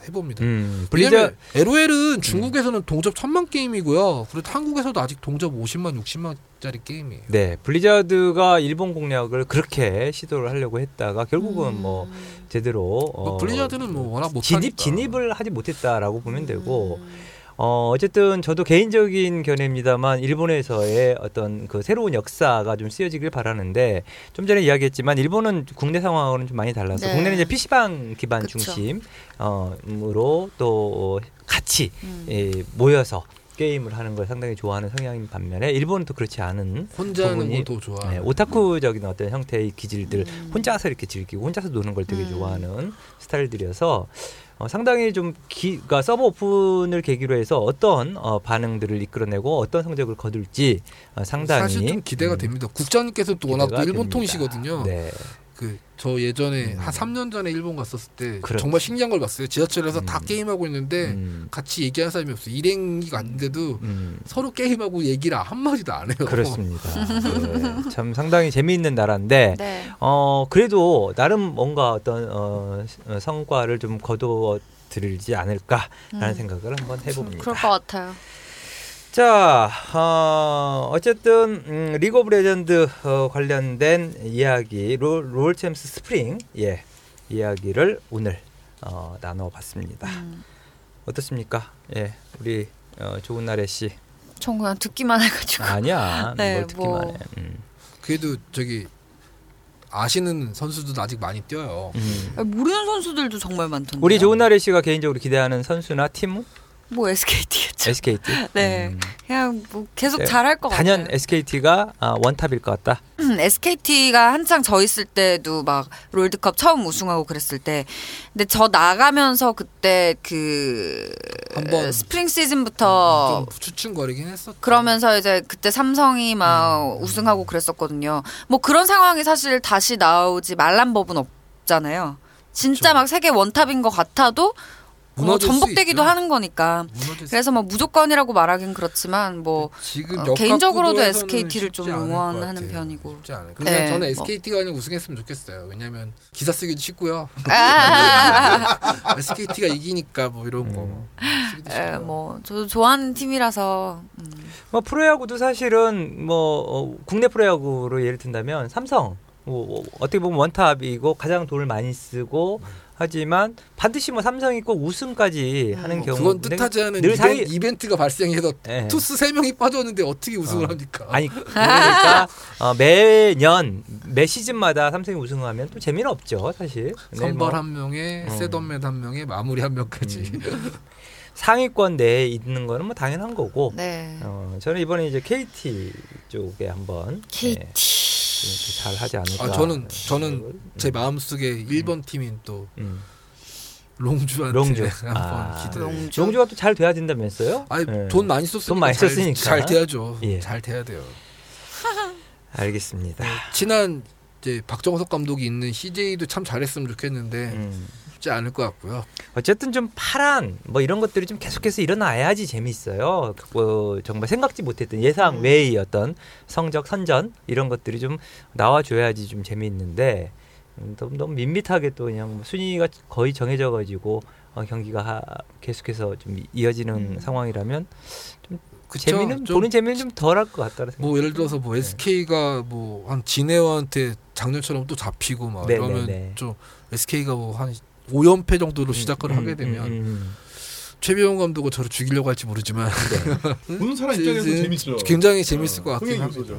[SPEAKER 3] 해봅니다.
[SPEAKER 1] 음. 블리자
[SPEAKER 3] 왜냐면 LOL은 중국에서는 동접 천만 게임이고요. 그리고 한국에서도 아직 동접 50만 60만짜리 게임이에요.
[SPEAKER 1] 네. 블리자드가 일본 공략을 그렇게 시도를 하려고 했다가 결국은 뭐 제대로 어,
[SPEAKER 3] 뭐 블리자드는 뭐 워낙 못하니까.
[SPEAKER 1] 진입 진입을 하지 못했다라고 보면 되고
[SPEAKER 2] 음.
[SPEAKER 1] 어 어쨌든 저도 개인적인 견해입니다만 일본에서의 어떤 그 새로운 역사가 좀 쓰여지길 바라는데 좀 전에 이야기했지만 일본은 국내 상황하고는 좀 많이 달라서
[SPEAKER 2] 네.
[SPEAKER 1] 국내는 이제 PC방 기반
[SPEAKER 2] 그쵸.
[SPEAKER 1] 중심 어으로 또 같이
[SPEAKER 2] 음.
[SPEAKER 1] 예, 모여서 게임을 하는 걸 상당히 좋아하는 성향인 반면에 일본은 또 그렇지 않은
[SPEAKER 3] 혼자 하는
[SPEAKER 1] 부분이-
[SPEAKER 3] 것도 좋아.
[SPEAKER 1] 네, 오타쿠적인 어떤 형태의 기질들
[SPEAKER 2] 음.
[SPEAKER 1] 혼자서 이렇게 즐기고 혼자서 노는 걸 되게
[SPEAKER 2] 음.
[SPEAKER 1] 좋아하는 스타일들이어서 어, 상당히 좀 기, 그러니까 서버 오픈을 계기로 해서 어떤 어, 반응들을 이끌어내고 어떤 성적을 거둘지 어, 상당히
[SPEAKER 3] 사실 좀 기대가
[SPEAKER 1] 음,
[SPEAKER 3] 됩니다. 국장님께서 또 워낙 또 일본
[SPEAKER 1] 됩니다.
[SPEAKER 3] 통이시거든요.
[SPEAKER 1] 네.
[SPEAKER 3] 그 저 예전에
[SPEAKER 1] 음.
[SPEAKER 3] 한 3년 전에 일본 갔었을 때
[SPEAKER 1] 그렇죠.
[SPEAKER 3] 정말 신기한 걸 봤어요. 지하철에서 다
[SPEAKER 1] 음.
[SPEAKER 3] 게임하고 있는데
[SPEAKER 1] 음,
[SPEAKER 3] 같이 얘기하는 사람이 없어요. 일행이가 아닌데도
[SPEAKER 1] 음,
[SPEAKER 3] 서로 게임하고 얘기를 한 마디도 안 해요.
[SPEAKER 1] 그렇습니다. 네, 참 상당히 재미있는 나라인데
[SPEAKER 2] 네.
[SPEAKER 1] 어 그래도 나름 뭔가 어떤 어, 어, 성과를 좀 거두어 드리지 않을까라는
[SPEAKER 2] 음.
[SPEAKER 1] 생각을 한번 해봅니다.
[SPEAKER 2] 그럴 것 같아요.
[SPEAKER 1] 자, 어, 어쨌든 음, 리그 오브 레전드 어, 관련된 이야기 롤, 롤 챔스 스프링 예 이야기를 오늘 어, 나눠봤습니다.
[SPEAKER 2] 음.
[SPEAKER 1] 어떻습니까? 예, 우리 어, 좋은 날의
[SPEAKER 2] 씨전 그냥 듣기만 해가지고.
[SPEAKER 1] 아니야,
[SPEAKER 2] 네,
[SPEAKER 1] 뭘 듣기만
[SPEAKER 2] 뭐.
[SPEAKER 1] 해. 음.
[SPEAKER 3] 그래도 저기 아시는 선수들도 아직 많이 뛰어요.
[SPEAKER 1] 음.
[SPEAKER 2] 모르는 선수들도 정말 많던데.
[SPEAKER 1] 우리 좋은 날의 씨가 개인적으로 기대하는 선수나 팀은
[SPEAKER 2] 뭐 SKT겠죠.
[SPEAKER 1] SKT.
[SPEAKER 2] 네.
[SPEAKER 1] 음.
[SPEAKER 2] 그냥 뭐 계속
[SPEAKER 1] 네,
[SPEAKER 2] 잘할 것
[SPEAKER 1] 단연
[SPEAKER 2] 같아요.
[SPEAKER 1] SKT가 아, 원탑일 것 같다.
[SPEAKER 2] 음, SKT가 한창 저 있을 때도 막 롤드컵 처음 우승하고 그랬을 때 근데 저 나가면서 그때 그
[SPEAKER 3] 한번
[SPEAKER 2] 스프링 시즌부터
[SPEAKER 3] 좀 추측거리긴 했었죠.
[SPEAKER 2] 그러면서 이제 그때 삼성이 막 우승하고 그랬었거든요. 뭐 그런 상황이 사실 다시 나오지 말란 법은 없잖아요. 진짜
[SPEAKER 3] 그쵸.
[SPEAKER 2] 막 세계 원탑인 것 같아도 뭐 전복되기도
[SPEAKER 3] 있죠.
[SPEAKER 2] 하는 거니까. 그래서 뭐 무조건이라고 말하긴 그렇지만 뭐
[SPEAKER 3] 지금
[SPEAKER 2] 어, 개인적으로도
[SPEAKER 3] 구도에서는
[SPEAKER 2] SKT 를 좀 응원하는. 편이고.
[SPEAKER 3] 쉽지 않아요. 근데
[SPEAKER 2] 네,
[SPEAKER 3] 저는
[SPEAKER 2] 뭐.
[SPEAKER 3] SKT가 그냥 우승했으면 좋겠어요. 왜냐면 기사 쓰기도 쉽고요.
[SPEAKER 2] 아,
[SPEAKER 3] SKT가 이기니까 뭐 이런 거.
[SPEAKER 1] 음.
[SPEAKER 3] 쓰기도
[SPEAKER 2] 에. 뭐 저도 좋아하는 팀이라서 음.
[SPEAKER 1] 뭐 프로야구도 사실은 뭐 어, 국내 프로야구로 예를 든다면 삼성 뭐 어, 어떻게 보면 원탑이고 가장 돈을 많이 쓰고 하지만 반드시 뭐 삼성이 꼭 우승까지 하는
[SPEAKER 2] 음.
[SPEAKER 1] 경우
[SPEAKER 3] 그건 뜻하지 않은
[SPEAKER 1] 늘
[SPEAKER 3] 이벤,
[SPEAKER 1] 상위
[SPEAKER 3] 이벤트가 발생해서
[SPEAKER 1] 예.
[SPEAKER 3] 투수 세 명이 빠졌는데 어떻게 우승을
[SPEAKER 1] 어.
[SPEAKER 3] 합니까?
[SPEAKER 1] 아니 그러니까 어, 매년 매 시즌마다 삼성이 우승하면 또 재미는 없죠 사실
[SPEAKER 3] 선발
[SPEAKER 1] 뭐
[SPEAKER 3] 한 명에
[SPEAKER 1] 음.
[SPEAKER 3] 세던맨 한 명에 마무리 한 명까지.
[SPEAKER 1] 상위권 내에 있는 거는 뭐 당연한 거고
[SPEAKER 2] 네.
[SPEAKER 1] 어, 저는 이번에 이제 KT 쪽에 한번
[SPEAKER 2] KT.
[SPEAKER 1] 네, 잘 하지 않을까
[SPEAKER 3] 아 저는 저는
[SPEAKER 1] 음.
[SPEAKER 3] 제 마음속에 1번 팀인 또
[SPEAKER 1] 음.
[SPEAKER 3] 롱주한테
[SPEAKER 1] 롱주.
[SPEAKER 3] 한번
[SPEAKER 1] 아.
[SPEAKER 3] 기대.
[SPEAKER 2] 롱주.
[SPEAKER 1] 용주가 또 잘 돼야 된다면서요?
[SPEAKER 3] 아니
[SPEAKER 1] 예.
[SPEAKER 3] 돈 많이 썼으니까
[SPEAKER 1] 돈 많이
[SPEAKER 3] 잘,
[SPEAKER 1] 썼으니까.
[SPEAKER 3] 잘 돼야죠.
[SPEAKER 1] 예.
[SPEAKER 3] 잘 돼야 돼요.
[SPEAKER 1] 알겠습니다.
[SPEAKER 3] 친한 이제 박정석 감독이 있는 CJ도 참 잘했으면 좋겠는데
[SPEAKER 1] 음.
[SPEAKER 3] 쉽지 않을 것 같고요.
[SPEAKER 1] 어쨌든 좀 파란 뭐 이런 것들이 좀 계속해서 일어나야지 재미있어요. 그, 정말 생각지 못했던 예상
[SPEAKER 2] 음.
[SPEAKER 1] 외의 어떤 성적 선전 이런 것들이 좀 나와줘야지 좀 재미있는데 음, 너무, 너무 밋밋하게 또 그냥 뭐 순위가 거의 정해져 가지고 어, 경기가 하, 계속해서 좀 이어지는
[SPEAKER 2] 음.
[SPEAKER 1] 상황이라면
[SPEAKER 3] 그쵸?
[SPEAKER 1] 재미는
[SPEAKER 3] 좀
[SPEAKER 1] 보는 재미는 좀 덜할 것 같다는 생각.
[SPEAKER 3] 뭐 예를 들어서 뭐
[SPEAKER 1] 네.
[SPEAKER 3] SK가 뭐 한 진해원한테 작년처럼 또 잡히고 막
[SPEAKER 1] 네,
[SPEAKER 3] 이러면
[SPEAKER 1] 네, 네.
[SPEAKER 3] 좀 SK가 뭐 한 5연패 정도로 시작을
[SPEAKER 1] 음,
[SPEAKER 3] 하게
[SPEAKER 1] 음,
[SPEAKER 3] 되면
[SPEAKER 1] 음, 음.
[SPEAKER 3] 최병훈 감독은 저를 죽이려고 할지 모르지만
[SPEAKER 1] 네.
[SPEAKER 4] 보는 사람 입장에서 재밌죠.
[SPEAKER 3] 굉장히 재밌을 것 같긴 합니다.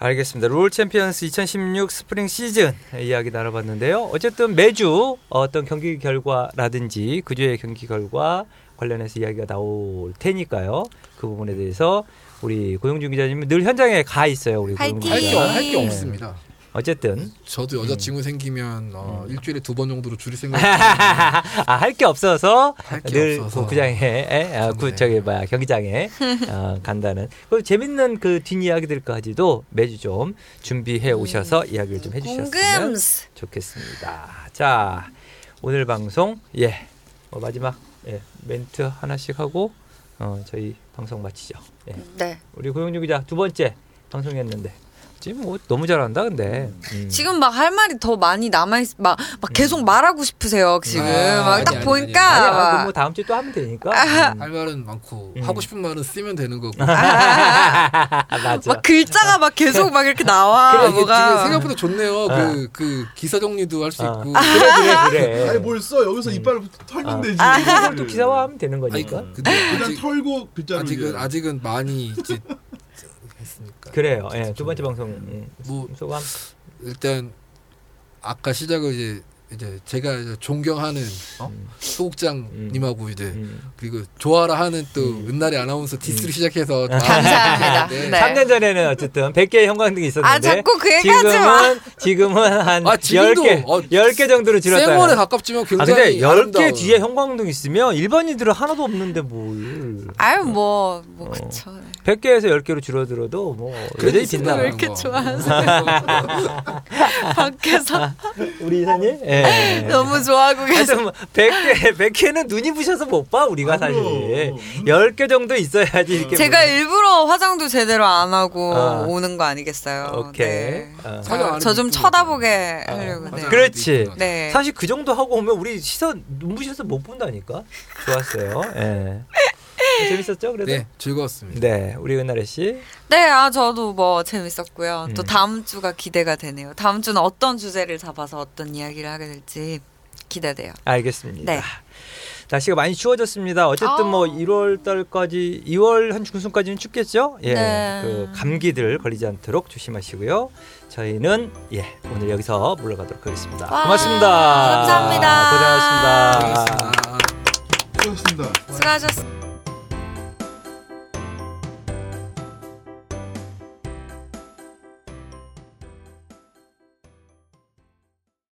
[SPEAKER 1] 알겠습니다. 롤 챔피언스 2016 스프링 시즌 이야기 나눠봤는데요. 어쨌든 매주 어떤 경기 결과라든지 그주의 경기 결과 관련해서 이야기가 나올 테니까요. 그 부분에 대해서 우리 고용준 기자님은 늘 현장에 가 있어요. 우리
[SPEAKER 3] 할게
[SPEAKER 1] 기자.
[SPEAKER 3] 할게
[SPEAKER 1] 네.
[SPEAKER 3] 없습니다.
[SPEAKER 1] 어쨌든
[SPEAKER 3] 저도 여자친구 생기면 어,
[SPEAKER 1] 음.
[SPEAKER 3] 일주일에 두 번 정도로 줄일 생각.
[SPEAKER 1] 아, 할 게 없어서
[SPEAKER 3] 할게
[SPEAKER 1] 늘
[SPEAKER 3] 없어서.
[SPEAKER 1] 구장에 에, 아, 구
[SPEAKER 3] 네.
[SPEAKER 1] 저기 뭐야 경기장에 어, 간다는 그 재밌는 그 뒷이야기들까지도 매주 좀 준비해 오셔서 이야기를 좀 해주셨으면
[SPEAKER 2] 궁금스.
[SPEAKER 1] 좋겠습니다. 자 오늘 방송 예 어, 마지막 예, 멘트 하나씩 하고 어, 저희 방송 마치죠. 예.
[SPEAKER 2] 네.
[SPEAKER 1] 우리 고영주 기자 두 번째 방송이었는데 지금 뭐 너무 잘한다 근데 음.
[SPEAKER 2] 지금 막 할 말이 더 많이 남아 있, 막, 막 계속 말하고 싶으세요 지금.
[SPEAKER 3] 아,
[SPEAKER 2] 막
[SPEAKER 3] 아니,
[SPEAKER 2] 딱
[SPEAKER 3] 아니,
[SPEAKER 2] 보니까.
[SPEAKER 1] 아니야
[SPEAKER 2] 막
[SPEAKER 1] 그럼 뭐 다음 주에 또 하면 되니까. 음.
[SPEAKER 3] 할 말은 많고
[SPEAKER 1] 음.
[SPEAKER 3] 하고 싶은 말은 쓰면 되는 거고.
[SPEAKER 1] 맞아.
[SPEAKER 2] 막 글자가 막 계속 막 이렇게 나와. 뭐가.
[SPEAKER 3] 지금 생각보다 좋네요.
[SPEAKER 1] 어.
[SPEAKER 3] 그, 그 기사 정리도 할수
[SPEAKER 1] 어.
[SPEAKER 3] 있고.
[SPEAKER 1] 그래 그래 그래.
[SPEAKER 4] 아니 뭘 써? 여기서 이빨을 털면
[SPEAKER 1] 아.
[SPEAKER 4] 되지.
[SPEAKER 1] 그걸 또 기사화하면 되는
[SPEAKER 3] 아니,
[SPEAKER 1] 거니까.
[SPEAKER 3] 근데
[SPEAKER 4] 그냥
[SPEAKER 3] 아직,
[SPEAKER 4] 털고 글자로
[SPEAKER 3] 아직은. 아직은 많이 이제 했으니까.
[SPEAKER 1] 그래요. 예, 두 번째 방송 음,
[SPEAKER 3] 뭐
[SPEAKER 1] 소감.
[SPEAKER 3] 일단 아까 시작을 이제 이제 제가 이제 존경하는 어?
[SPEAKER 1] 음.
[SPEAKER 3] 소국장님하고 이제
[SPEAKER 1] 음.
[SPEAKER 3] 그리고 좋아라 하는 또
[SPEAKER 1] 음.
[SPEAKER 3] 은날이 아나운서 디스를 시작해서
[SPEAKER 2] 감사합니다.
[SPEAKER 3] 네.
[SPEAKER 2] 네.
[SPEAKER 1] 3년 전에는 어쨌든 100개의 형광등이 있었는데
[SPEAKER 2] 아 자꾸 그.
[SPEAKER 1] 지금은 지금은 한
[SPEAKER 3] 아, 지금도,
[SPEAKER 1] 10개
[SPEAKER 3] 어,
[SPEAKER 1] 10개 정도로 줄었어요.
[SPEAKER 3] 생활에 가깝지만
[SPEAKER 1] 아
[SPEAKER 3] 굉장히
[SPEAKER 1] 근데 10개
[SPEAKER 3] 아름다운.
[SPEAKER 1] 뒤에 형광등 있으면 일반인들은 하나도 없는데 뭘.
[SPEAKER 2] 아유 뭐, 뭐
[SPEAKER 1] 어.
[SPEAKER 2] 그쵸.
[SPEAKER 1] 100개에서 10개로 줄어들어도 뭐 여전히
[SPEAKER 3] 있습니다.
[SPEAKER 1] 빛나.
[SPEAKER 2] 왜 이렇게
[SPEAKER 3] 거.
[SPEAKER 2] 좋아하세요? 밖에서
[SPEAKER 1] 우리 이사님? 예.
[SPEAKER 2] 너무 좋아하고 계세요.
[SPEAKER 1] 뭐 100개 100개는 눈이 부셔서 못 봐 우리가
[SPEAKER 4] 아,
[SPEAKER 1] 사실.
[SPEAKER 4] 그럼.
[SPEAKER 1] 10개 정도 있어야지 이렇게
[SPEAKER 2] 제가 일부러 화장도 제대로 안 하고
[SPEAKER 1] 어.
[SPEAKER 2] 오는 거 아니겠어요?
[SPEAKER 1] 오케이.
[SPEAKER 2] 네.
[SPEAKER 1] 어.
[SPEAKER 3] 화장
[SPEAKER 2] 안저좀
[SPEAKER 3] 해도
[SPEAKER 2] 쳐다보게
[SPEAKER 1] 어.
[SPEAKER 2] 하려고. 네.
[SPEAKER 1] 그렇지.
[SPEAKER 2] 네.
[SPEAKER 1] 사실 그 정도 하고 오면 우리 시선 눈부셔서 못 본다니까. 좋았어요. 예. 재밌었죠? 그래도.
[SPEAKER 3] 네 즐거웠습니다.
[SPEAKER 1] 네, 우리 은나래 씨.
[SPEAKER 2] 네, 아 저도 뭐 재밌었고요. 또
[SPEAKER 1] 음.
[SPEAKER 2] 다음 주가 기대가 되네요. 다음 주는 어떤 주제를 잡아서 어떤 이야기를 하게 될지 기대돼요.
[SPEAKER 1] 알겠습니다.
[SPEAKER 2] 네.
[SPEAKER 1] 날씨가 많이 추워졌습니다. 어쨌든 뭐
[SPEAKER 2] 아.
[SPEAKER 1] 1월 달까지 2월 한 중순까지는 춥겠죠? 예.
[SPEAKER 2] 네.
[SPEAKER 1] 그 감기들 걸리지 않도록 조심하시고요. 저희는 예, 오늘 여기서 물러가도록 하겠습니다.
[SPEAKER 2] 와,
[SPEAKER 1] 고맙습니다.
[SPEAKER 2] 감사합니다.
[SPEAKER 1] 고생하셨습니다.
[SPEAKER 3] 고맙습니다.
[SPEAKER 4] 수고하셨습니다.
[SPEAKER 2] 수고하셨습니다.